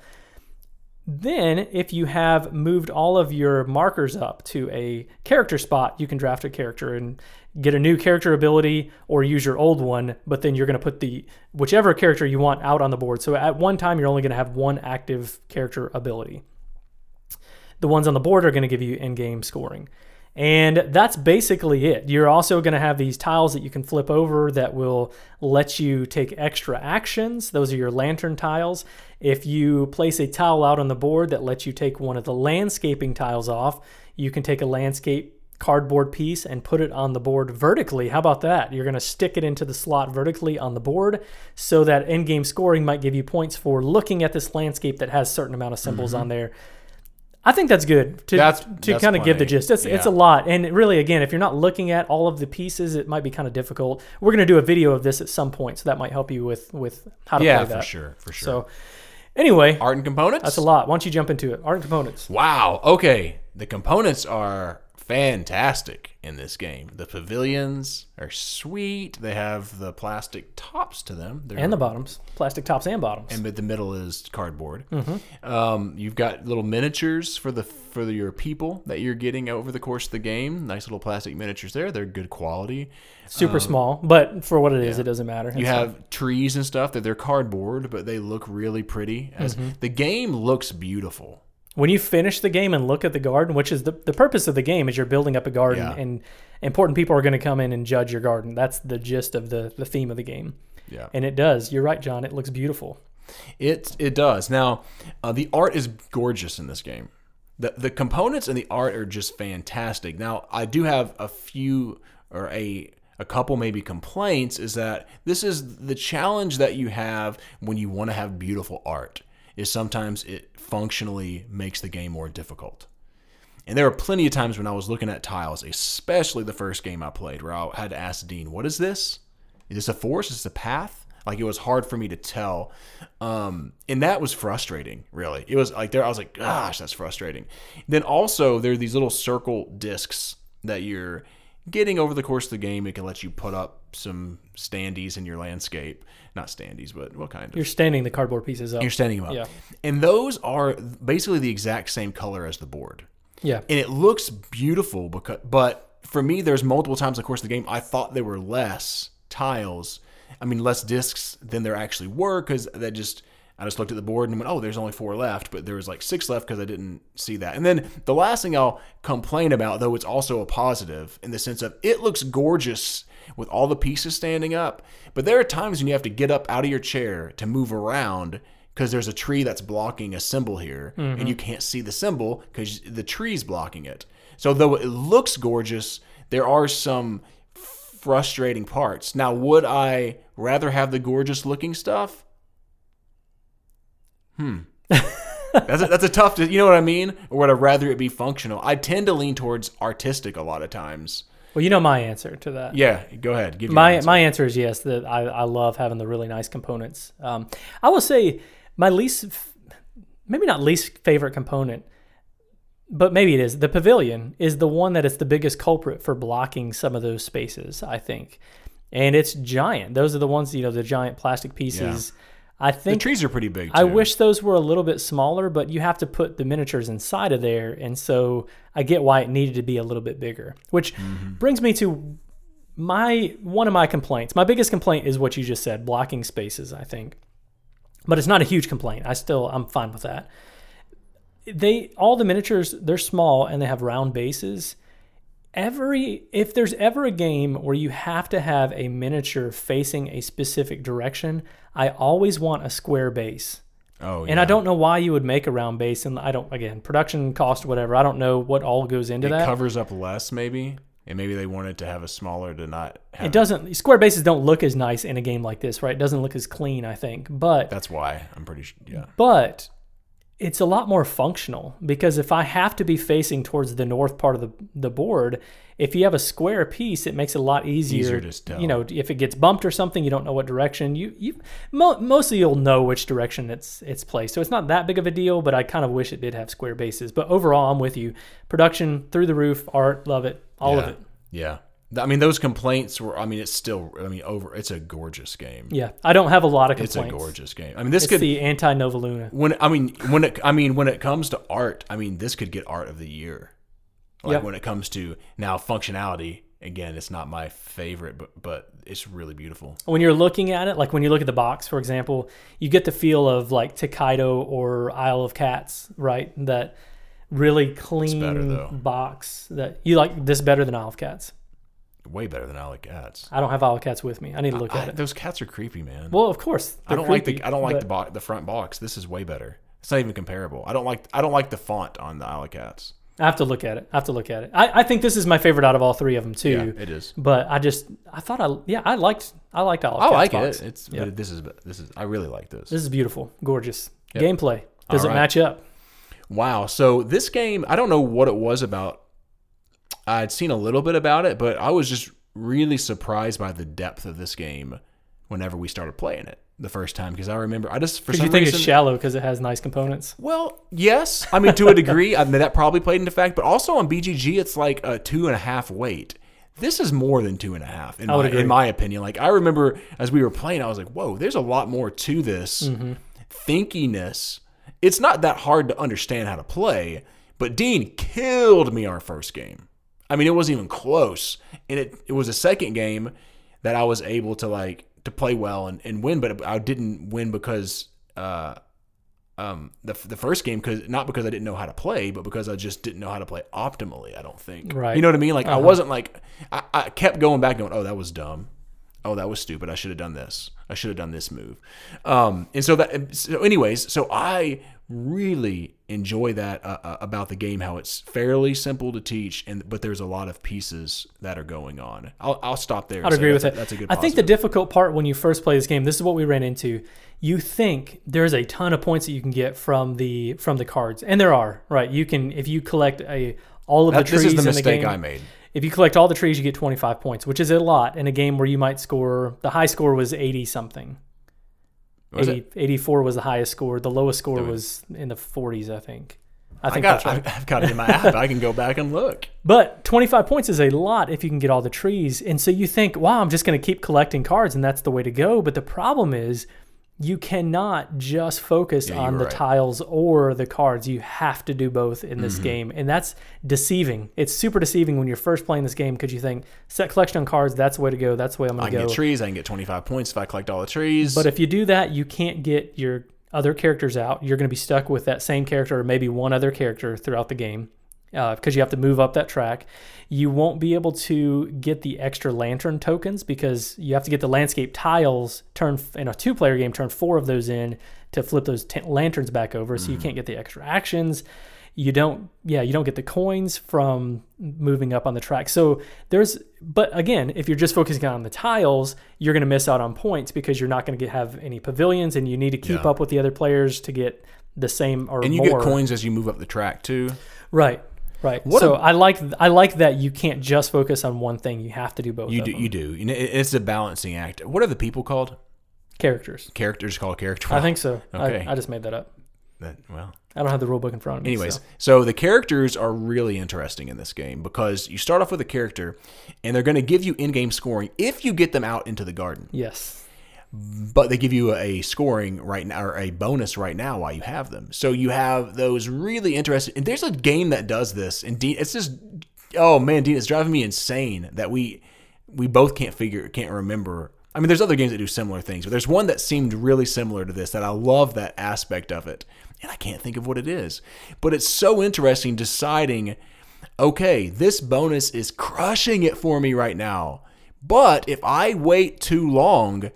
Speaker 1: Then, if you have moved all of your markers up to a character spot, you can draft a character and get a new character ability or use your old one, but then you're going to put the whichever character you want out on the board. So at one time, you're only going to have one active character ability the ones on the board are going to give you in-game scoring and that's basically it. You're also going to have these tiles that you can flip over that will let you take extra actions. Those are your lantern tiles. If you place a tile out on the board that lets you take one of the landscaping tiles off you can take a landscape cardboard piece and put it on the board vertically. How about that? You're going to stick it into the slot vertically on the board so that in-game scoring might give you points for looking at this landscape that has certain amount of symbols mm-hmm. on there I think that's good to
Speaker 2: That's-
Speaker 1: to kind of give the gist. It's it's a lot, and really, again, if you're not looking at all of the pieces, it might be kind of difficult. We're gonna do a video of this at some point, so that might help you with with how to play.
Speaker 2: yeah,
Speaker 1: play
Speaker 2: for sure, for sure.
Speaker 1: So, anyway,
Speaker 2: art and components.
Speaker 1: that's a lot. Why don't you jump into it? Art and components.
Speaker 2: Wow. Okay. The components are fantastic in this game. The pavilions are sweet. They have the plastic tops to them. They're
Speaker 1: And the bottoms, plastic tops and bottoms.
Speaker 2: and the middle is cardboard.
Speaker 1: Mm-hmm.
Speaker 2: Um, you've got little miniatures for the for your people that you're getting over the course of the game. Nice little plastic miniatures there. They're good quality.
Speaker 1: Super small, but for what it is, it doesn't matter.
Speaker 2: You
Speaker 1: It's
Speaker 2: have trees and stuff that they're cardboard, but they look really pretty. As
Speaker 1: Mm-hmm.
Speaker 2: the game looks beautiful.
Speaker 1: When you finish the game and look at the garden, which is the, the purpose of the game, is you're building up a garden,
Speaker 2: Yeah.
Speaker 1: and important people are going to come in and judge your garden. That's the gist of the the theme of the game,
Speaker 2: Yeah.
Speaker 1: and it does. You're right, John. It looks beautiful.
Speaker 2: It it does. Now, uh, the art is gorgeous in this game. the the components and the art are just fantastic. Now, I do have a few or a a couple maybe complaints is that this is the challenge that you have when you want to have beautiful art is sometimes it functionally makes the game more difficult. And there were plenty of times when I was looking at tiles, especially the first game I played, where I had to ask Dean, "What is this? Is this a force? Is this a path?" Like it was hard for me to tell, um, and that was frustrating. Really, it was like there. I was like, "Gosh, that's frustrating." Then also there are these little circle discs that you're getting over the course of the game. It can let you put up some standees in your landscape, not standees, but what kind of?
Speaker 1: You're standing the cardboard pieces up.
Speaker 2: You're standing them up,
Speaker 1: Yeah.
Speaker 2: and those are basically the exact same color as the board
Speaker 1: yeah.
Speaker 2: and it looks beautiful because but for me there's multiple times in the course of the game i thought there were less tiles i mean less discs than there actually were because that just i just looked at the board and went oh there's only four left but there was like six left because i didn't see that and then the last thing i'll complain about though it's also a positive in the sense of it looks gorgeous with all the pieces standing up but there are times when you have to get up out of your chair to move around because there's a tree that's blocking a symbol here and you can't see the symbol because the tree's blocking it. So though it looks gorgeous, there are some frustrating parts. Now, would I rather have the gorgeous looking stuff? Hmm. that's a, that's a tough. You know what I mean? Or would I rather it be functional? I tend to lean towards artistic a lot of times.
Speaker 1: Well, you know my answer to that.
Speaker 2: Yeah, go ahead. Give
Speaker 1: my
Speaker 2: answer.
Speaker 1: my answer is yes. That I, I love having the really nice components. Um, I will say my least, maybe not least favorite component, but maybe it is. The pavilion is the one that is the biggest culprit for blocking some of those spaces. I think, and it's giant. Those are the ones you know the giant plastic pieces. I
Speaker 2: the trees are pretty big. Too.
Speaker 1: I wish those were a little bit smaller, but you have to put the miniatures inside of there, and so I get why it needed to be a little bit bigger. Which mm-hmm. brings me to my one of my complaints. My biggest complaint is what you just said, blocking spaces. I think, but it's not a huge complaint. I still I'm fine with that. They all the miniatures they're small and they have round bases. Every if there's ever a game where you have to have a miniature facing a specific direction, I always want a square base.
Speaker 2: Oh,
Speaker 1: And I don't know why you would make a round base, and I don't again production cost whatever. I don't know what all goes into
Speaker 2: It
Speaker 1: that.
Speaker 2: covers up less, maybe, and maybe they wanted to have a smaller to not have.
Speaker 1: it doesn't. Square bases don't look as nice in a game like this, right? It doesn't look as clean, I think. But
Speaker 2: That's why I'm pretty sure. Yeah.
Speaker 1: but it's a lot more functional because if I have to be facing towards the north part of the, the board, if you have a square piece, it makes it a lot easier.
Speaker 2: Easier.
Speaker 1: You know, if it gets bumped or something, you don't know what direction. You you mo- mostly you'll know which direction it's it's placed. So it's not that big of a deal, but I kind of wish it did have square bases. But overall, I'm with you. Production through the roof, art, love it, all
Speaker 2: yeah.
Speaker 1: of it.
Speaker 2: Yeah. I mean, those complaints were. I mean, it's still. I mean, over. It's a gorgeous game.
Speaker 1: Yeah, I don't have a lot of complaints.
Speaker 2: It's a gorgeous game. I mean, this
Speaker 1: It's
Speaker 2: could.
Speaker 1: the anti Nova Luna.
Speaker 2: when I mean when it I mean when it comes to art, I mean this could get art of the year. Like
Speaker 1: Yep.
Speaker 2: when it comes to now functionality, again, it's not my favorite, but but it's really beautiful.
Speaker 1: when you're looking at it, like when you look at the box, for example, you get the feel of like Tokaido or Isle of Cats, right? That really clean
Speaker 2: better,
Speaker 1: box that you like this better than Isle of Cats.
Speaker 2: Way better than Isle of Cats.
Speaker 1: I don't have Isle of Cats with me. I need to look
Speaker 2: I-
Speaker 1: at it.
Speaker 2: those cats are creepy, man.
Speaker 1: Well, of course.
Speaker 2: I don't like the I don't like the bo- the front box. This is way better. It's not even comparable. I don't like I don't like the font on the Isle of Cats.
Speaker 1: I have to look at it. I have to look at it. I, I think this is my favorite out of all three of them too.
Speaker 2: Yeah, it is.
Speaker 1: But I just I thought I yeah I liked I liked of
Speaker 2: I like
Speaker 1: box.
Speaker 2: it. It's
Speaker 1: Yeah.
Speaker 2: this is this is I really like this.
Speaker 1: This is beautiful, gorgeous
Speaker 2: Yep.
Speaker 1: gameplay. Does
Speaker 2: All
Speaker 1: it
Speaker 2: right.
Speaker 1: match up?
Speaker 2: Wow. So this game, I don't know what it was about. I'd seen a little bit about it, but I was just really surprised by the depth of this game whenever we started playing it the first time because I remember I just for some
Speaker 1: you think
Speaker 2: reason
Speaker 1: it's shallow because it has nice components.
Speaker 2: well, yes. I mean, to a degree, I mean, that probably played into fact. But also on BGG, it's like a two and a half weight. This is more than two and a half, in, my, in my opinion. Like I remember as we were playing, I was like, "Whoa, there's a lot more to this
Speaker 1: Mm-hmm.
Speaker 2: thinkiness." It's not that hard to understand how to play, but Dean killed me our first game. I mean, it wasn't even close, and it it was a second game that I was able to like to play well and, and win, but I didn't win because uh, um, the the first game because not because I didn't know how to play, but because I just didn't know how to play optimally. I don't think.
Speaker 1: Right.
Speaker 2: You know what I mean? Like I
Speaker 1: Uh-huh.
Speaker 2: wasn't like I, I kept going back going, oh that was dumb. Oh that was stupid. I should have done this. I should have done this move. Um, and so that so anyways, so I really enjoy that uh, uh, about the game. How it's fairly simple to teach, and but there's a lot of pieces that are going on. I'll, I'll stop there.
Speaker 1: I'd agree with
Speaker 2: that's
Speaker 1: it.
Speaker 2: That's a good.
Speaker 1: I think the difficult part when you first play this game, this is what we ran into. You think there's a ton of points that you can get from the from the cards, and there are. Right, you can if you collect a all of
Speaker 2: That-
Speaker 1: the trees
Speaker 2: this is the
Speaker 1: in the
Speaker 2: mistake
Speaker 1: game.
Speaker 2: I made.
Speaker 1: If you collect all the trees, you get 25 points, which is a lot in a game where you might score. The high score was 80 something.
Speaker 2: Was
Speaker 1: 80, 84 was the highest score. The lowest score was in the 40s, I think. I
Speaker 2: I
Speaker 1: think
Speaker 2: got.
Speaker 1: that's right.
Speaker 2: I've, I've got it in my app. I can go back and look.
Speaker 1: But 25 points is a lot if you can get all the trees. And so you think, wow, I'm just going to keep collecting cards and that's the way to go. But the problem is you cannot just focus
Speaker 2: Yeah,
Speaker 1: on the
Speaker 2: right.
Speaker 1: tiles or the cards. You have to do both in this
Speaker 2: Mm-hmm.
Speaker 1: game. And that's deceiving. It's super deceiving when you're first playing this game because you think set collection on cards, that's the way to go. That's the way I'm going to go.
Speaker 2: I can get trees. I can get 25 points if I collect all the trees.
Speaker 1: But if you do that, you can't get your other characters out. You're going to be stuck with that same character or maybe one other character throughout the game Uh, because you have to move up that track. You won't be able to get the extra lantern tokens because you have to get the landscape tiles. Turn in a two-player game, turn four of those in to flip those t- lanterns back over, so you mm-hmm. can't get the extra actions. You don't, yeah, you don't get the coins from moving up on the track. So there's, but again, if you're just focusing on the tiles, you're going to miss out on points because you're not going to have any pavilions, and you need to keep
Speaker 2: Yeah.
Speaker 1: up with the other players to get the same or
Speaker 2: and you
Speaker 1: more.
Speaker 2: get coins as you move up the track too.
Speaker 1: Right. Right.
Speaker 2: What
Speaker 1: so
Speaker 2: a-
Speaker 1: I like I like that you can't just focus on one thing. You have to do both.
Speaker 2: You
Speaker 1: of
Speaker 2: do.
Speaker 1: them.
Speaker 2: You do. You know, it's a balancing act. What are the people called?
Speaker 1: characters.
Speaker 2: Characters called character.
Speaker 1: I think so.
Speaker 2: Okay.
Speaker 1: I, I just made that up.
Speaker 2: That, well,
Speaker 1: I don't have the rule book in front of me.
Speaker 2: Anyways,
Speaker 1: so.
Speaker 2: so. the characters are really interesting in this game because you start off with a character and they're going to give you in-game scoring if you get them out into the garden.
Speaker 1: yes,
Speaker 2: But they give you a scoring right now or a bonus right now while you have them. So you have those really interesting and there's a game that does this and Dean it's just oh man, Dean, it's driving me insane that we we both can't figure can't remember I mean, there's other games that do similar things, but there's one that seemed really similar to this that I love that aspect of it, and I can't think of what it is. But it's so interesting deciding, okay, this bonus is crushing it for me right now. But if I wait too long,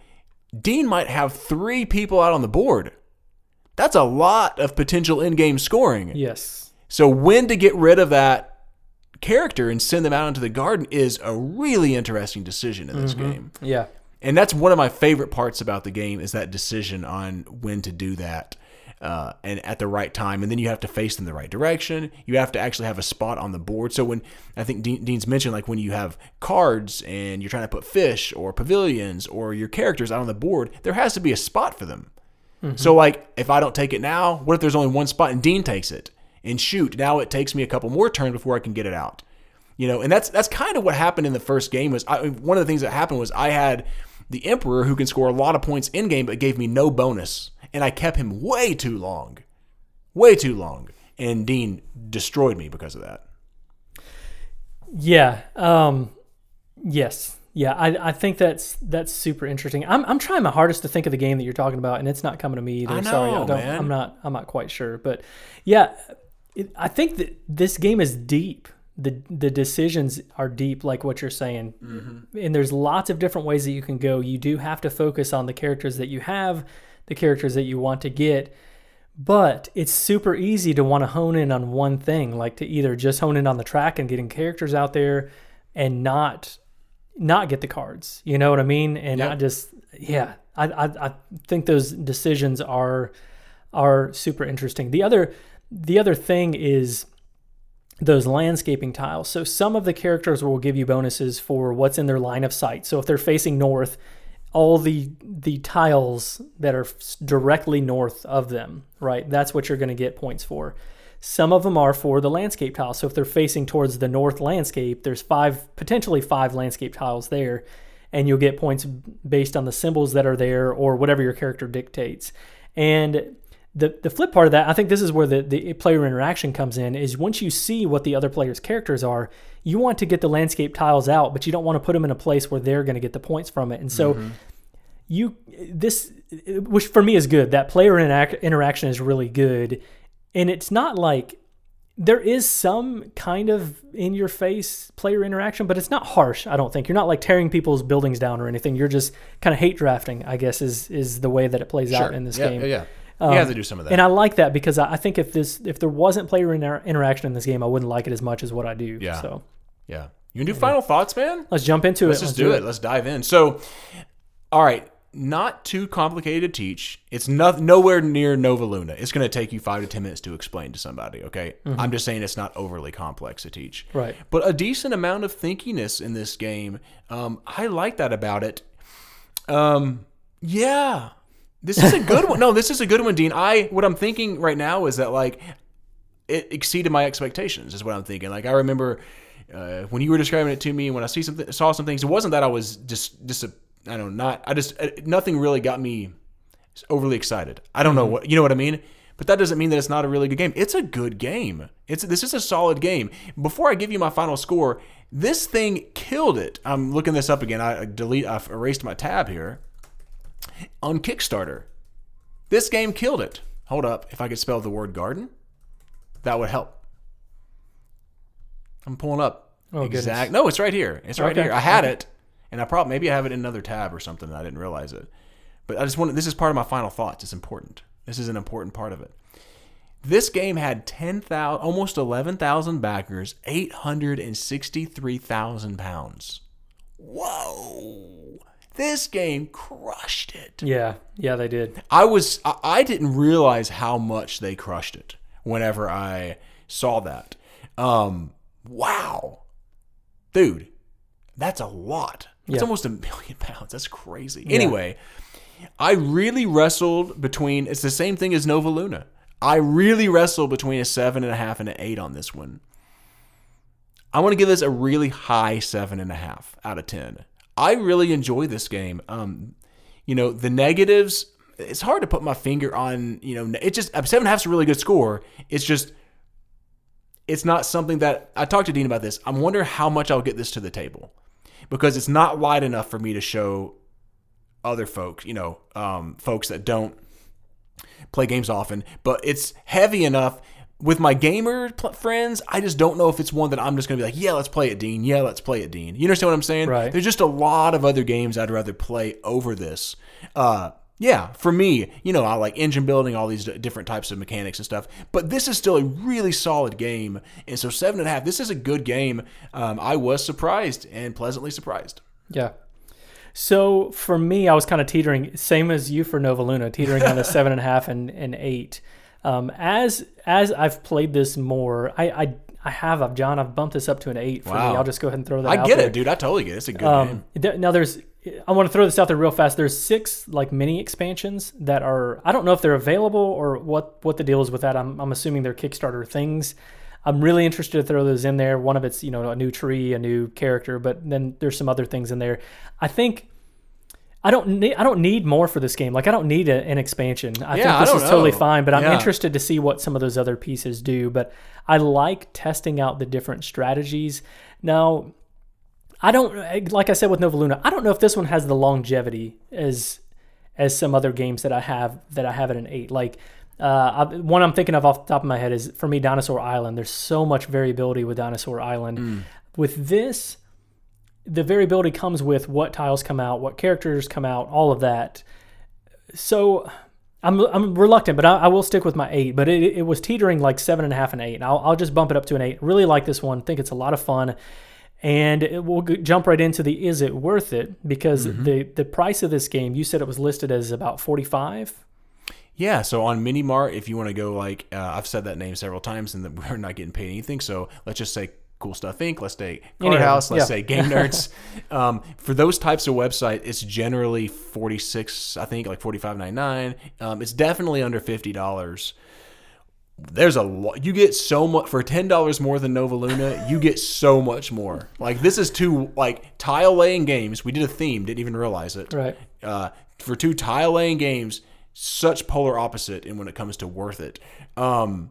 Speaker 2: Dean might have three people out on the board. That's a lot of potential in-game scoring.
Speaker 1: yes,
Speaker 2: So when to get rid of that character and send them out into the garden is a really interesting decision in this mm-hmm. game.
Speaker 1: yeah,
Speaker 2: And that's one of my favorite parts about the game is that decision on when to do that. Uh, and at the right time, and then you have to face them the right direction. You have to actually have a spot on the board. So when I think Dean, Dean's mentioned, like when you have cards and you're trying to put fish or pavilions or your characters out on the board, there has to be a spot for them. So like if I don't take it now, what if there's only one spot and Dean takes it? And shoot, now it takes me a couple more turns before I can get it out. You know, and that's that's kind of what happened in the first game. Was I, one of the things that happened was I had the Emperor who can score a lot of points in game, but gave me no bonus, and I kept him way too long, way too long, and Dean destroyed me because of that.
Speaker 1: yeah. Um, yes, yeah. I, I think that's that's super interesting. I'm I'm trying my hardest to think of the game that you're talking about, and it's not coming to me either.
Speaker 2: I
Speaker 1: Sorry, I
Speaker 2: know,
Speaker 1: don't.
Speaker 2: man.
Speaker 1: I'm not. I'm not quite sure, but yeah, it, I think that this game is deep. The the decisions are deep, like what you're saying,
Speaker 2: Mm-hmm.
Speaker 1: and there's lots of different ways that you can go. You do have to focus on the characters that you have, the characters that you want to get. But it's super easy to want to hone in on one thing, like to either just hone in on the track and getting characters out there and not not get the cards. You know what I mean? And I just yeah, I, I I think those decisions are are super interesting. The other the other thing is those landscaping tiles. So some of the characters will give you bonuses for what's in their line of sight. So if they're facing north, all the the tiles that are directly north of them, right? That's what you're going to get points for. Some of them are for the landscape tiles. So if they're facing towards the north landscape, there's five potentially five landscape tiles there and you'll get points based on the symbols that are there or whatever your character dictates. And the the flip part of that, I think this is where the, the player interaction comes in, is once you see what the other player's characters are, you want to get the landscape tiles out, but you don't want to put them in a place where they're going to get the points from it. And so mm-hmm. you this which for me is good. That player interac- interaction is really good. And it's not like there is some kind of in your face player interaction, but it's not harsh, I don't think. You're not like tearing people's buildings down or anything. You're just kind of hate drafting, I guess is is the way that it plays out in this
Speaker 2: yeah,
Speaker 1: game
Speaker 2: yeah, yeah. you have to do some of that.
Speaker 1: And I like that because I I think if this if there wasn't player inter- interaction in this game, I wouldn't like it as much as what I do.
Speaker 2: Yeah.
Speaker 1: So
Speaker 2: yeah. You can do final thoughts, man?
Speaker 1: let's jump into it.
Speaker 2: Let's just do it. Let's dive in. So, all right, not too complicated to teach. It's not nowhere near Nova Luna. It's going to take you five to ten minutes to explain to somebody. Okay, I'm just saying it's not overly complex to teach.
Speaker 1: Right.
Speaker 2: But a decent amount of thinkiness in this game. Um, I like that about it. Um, yeah, this is a good one. No, this is a good one, Dean. I what I'm thinking right now is that like it exceeded my expectations. Is what I'm thinking. Like I remember uh, when you were describing it to me, when I see something, saw some things. It wasn't that I was just just a, I don't know, not I just uh, nothing really got me overly excited. I don't know what you know what I mean. But that doesn't mean that it's not a really good game. It's a good game. It's this is a solid game. Before I give you my final score, this thing killed it. I'm looking this up again. I delete. I've erased my tab here on Kickstarter. This game killed it. Hold up. If I could spell the word garden, that would help. I'm pulling up.
Speaker 1: Oh, goodness.
Speaker 2: exact. No, it's right here. It's right
Speaker 1: Okay.
Speaker 2: here. I had it, and I probably maybe I have it in another tab or something. And I didn't realize it. But I just want. This is part of my final thoughts. It's important. This is an important part of it. This game had 10,000, almost 11,000 backers, 863,000 pounds. Whoa. This game crushed it.
Speaker 1: Yeah, yeah, they did.
Speaker 2: I was I, I didn't realize how much they crushed it whenever I saw that. Um wow. Dude, that's a lot. It's
Speaker 1: Yeah.
Speaker 2: almost a million pounds. That's crazy. Anyway, I really wrestled between it's the same thing as Nova Luna. I really wrestled between a seven and a half and an eight on this one. I want to give this a really high seven and a half out of ten. I really enjoy this game. Um, you know, the negatives. It's hard to put my finger on. You know, it just seven and a half is a really good score. It's just, it's not something that I talked to Dean about this. I'm wondering how much I'll get this to the table because it's not light enough for me to show other folks. You know, um, folks that don't play games often, but it's heavy enough with my gamer pl- friends. I just don't know if it's one that I'm just gonna be like, yeah, let's play it, Dean. Yeah, let's play it, Dean. You understand what I'm saying?
Speaker 1: Right.
Speaker 2: There's just a lot of other games I'd rather play over this. Uh, yeah, for me, you know, I like engine building, all these d- different types of mechanics and stuff. But this is still a really solid game, and so seven and a half. This is a good game. Um, I was surprised and pleasantly surprised.
Speaker 1: Yeah. So for me, I was kind of teetering, same as you for Nova Luna, teetering on a seven and a half and, and eight. Um, as as I've played this more, I, I I have I've John, I've bumped this up to an eight for
Speaker 2: Wow.
Speaker 1: me. I'll just go ahead and throw that
Speaker 2: I
Speaker 1: out
Speaker 2: get
Speaker 1: there.
Speaker 2: it, dude. I totally get it. It's a good game.
Speaker 1: Um, now there's, I want to throw this out there real fast. There's six like mini expansions that are, I don't know if they're available or what what the deal is with that. I'm I'm assuming they're Kickstarter things. I'm really interested to throw those in there. One of it's you know a new tree, a new character, but then there's some other things in there. I think. I don't need I don't need more for this game. Like I don't need a, an expansion. I
Speaker 2: Yeah,
Speaker 1: think this
Speaker 2: don't
Speaker 1: is totally fine, but I'm
Speaker 2: Yeah.
Speaker 1: interested to see what some of those other pieces do. But I like testing out the different strategies. Now, I don't like I said with Nova Luna. I don't know if this one has the longevity as as some other games that I have that I have at an eight. Like uh, I, one I'm thinking of off the top of my head is for me Dinosaur Island. There's so much variability with Dinosaur Island. With this, the variability comes with what tiles come out, what characters come out, all of that. So I'm, I'm reluctant, but I, I will stick with my eight. But it, it was teetering like seven and a half and eight. And I'll, I'll just bump it up to an eight. Really like this one. Think it's a lot of fun. And we'll g- jump right into the is it worth it? Because the, the price of this game, you said it was listed as about 45
Speaker 2: Yeah, so on Minimart, if you want to go like uh, I've said that name several times, and we're not getting paid anything. So let's just say Cool Stuff Inc. Let's say
Speaker 1: Any
Speaker 2: Card House. Let's
Speaker 1: yeah.
Speaker 2: say Game Nerds. um, for those types of website, it's generally forty six. I think like forty five ninety nine. Um, it's definitely under fifty dollars. There's a lot. You get so much for ten dollars more than Nova Luna. You get so much more. Like this is two like tile laying games. We did a theme. Didn't even realize it
Speaker 1: Right.
Speaker 2: uh, for two tile laying games, such polar opposite in when it comes to worth it. Um,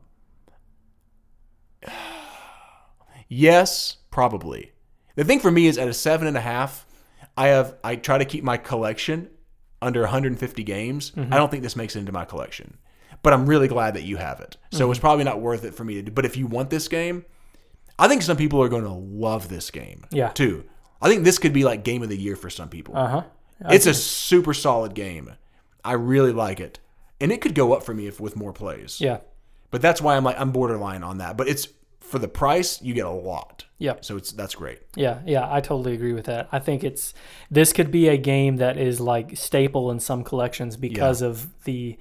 Speaker 2: yes, probably. The thing for me is at a seven and a half, I have I try to keep my collection under 150 games. I don't think this makes it into my collection, but I'm really glad that you have it. So it's probably not worth it for me to do. But if you want this game, I think some people are going to love this game.
Speaker 1: Yeah.
Speaker 2: Too. I think this could be like game of the year for some people.
Speaker 1: Uh huh.
Speaker 2: It's a super solid game. I really like it. and it could go up for me if with more plays.
Speaker 1: Yeah.
Speaker 2: But that's why I'm like I'm borderline on that. But it's for the price you get a lot.
Speaker 1: Yep.
Speaker 2: So it's that's great.
Speaker 1: Yeah, yeah, I totally agree with that. I think it's this could be a game that is like staple in some collections because of the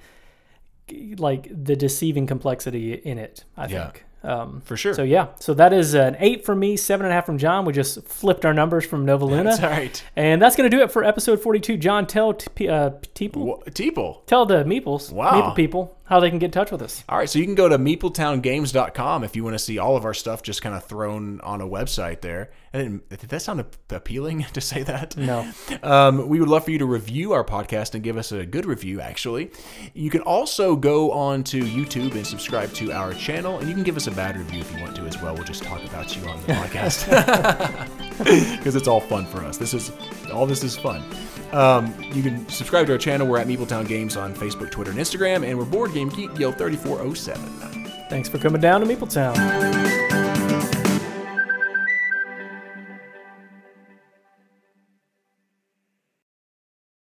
Speaker 1: like the deceiving complexity in it. I
Speaker 2: Yeah.
Speaker 1: think. Um,
Speaker 2: For sure.
Speaker 1: so yeah, so that is an eight from me, seven and a half from John. We just flipped our numbers from Nova Luna,
Speaker 2: That's all right.
Speaker 1: and that's gonna do it for episode forty-two. John, tell t- uh, people,
Speaker 2: Wha- Teeple.
Speaker 1: tell the meeples,
Speaker 2: Wow.
Speaker 1: meeple people, how they can get in touch with us.
Speaker 2: All right, so you can go to meepletowngames.com if you want to see all of our stuff just kind of thrown on a website there. And did that sound appealing to say that?
Speaker 1: No.
Speaker 2: Um, we would love for you to review our podcast and give us a good review, actually. You can also go on to YouTube and subscribe to our channel, and you can give us a bad review if you want to as well. We'll just talk about you on the podcast because it's all fun for us. This is all this is fun. Um, you can subscribe to our channel. We're at Meepletown Games on Facebook, Twitter, and Instagram, and we're Board Game Geek Yo 3407.
Speaker 1: Thanks for coming down to Meepletown.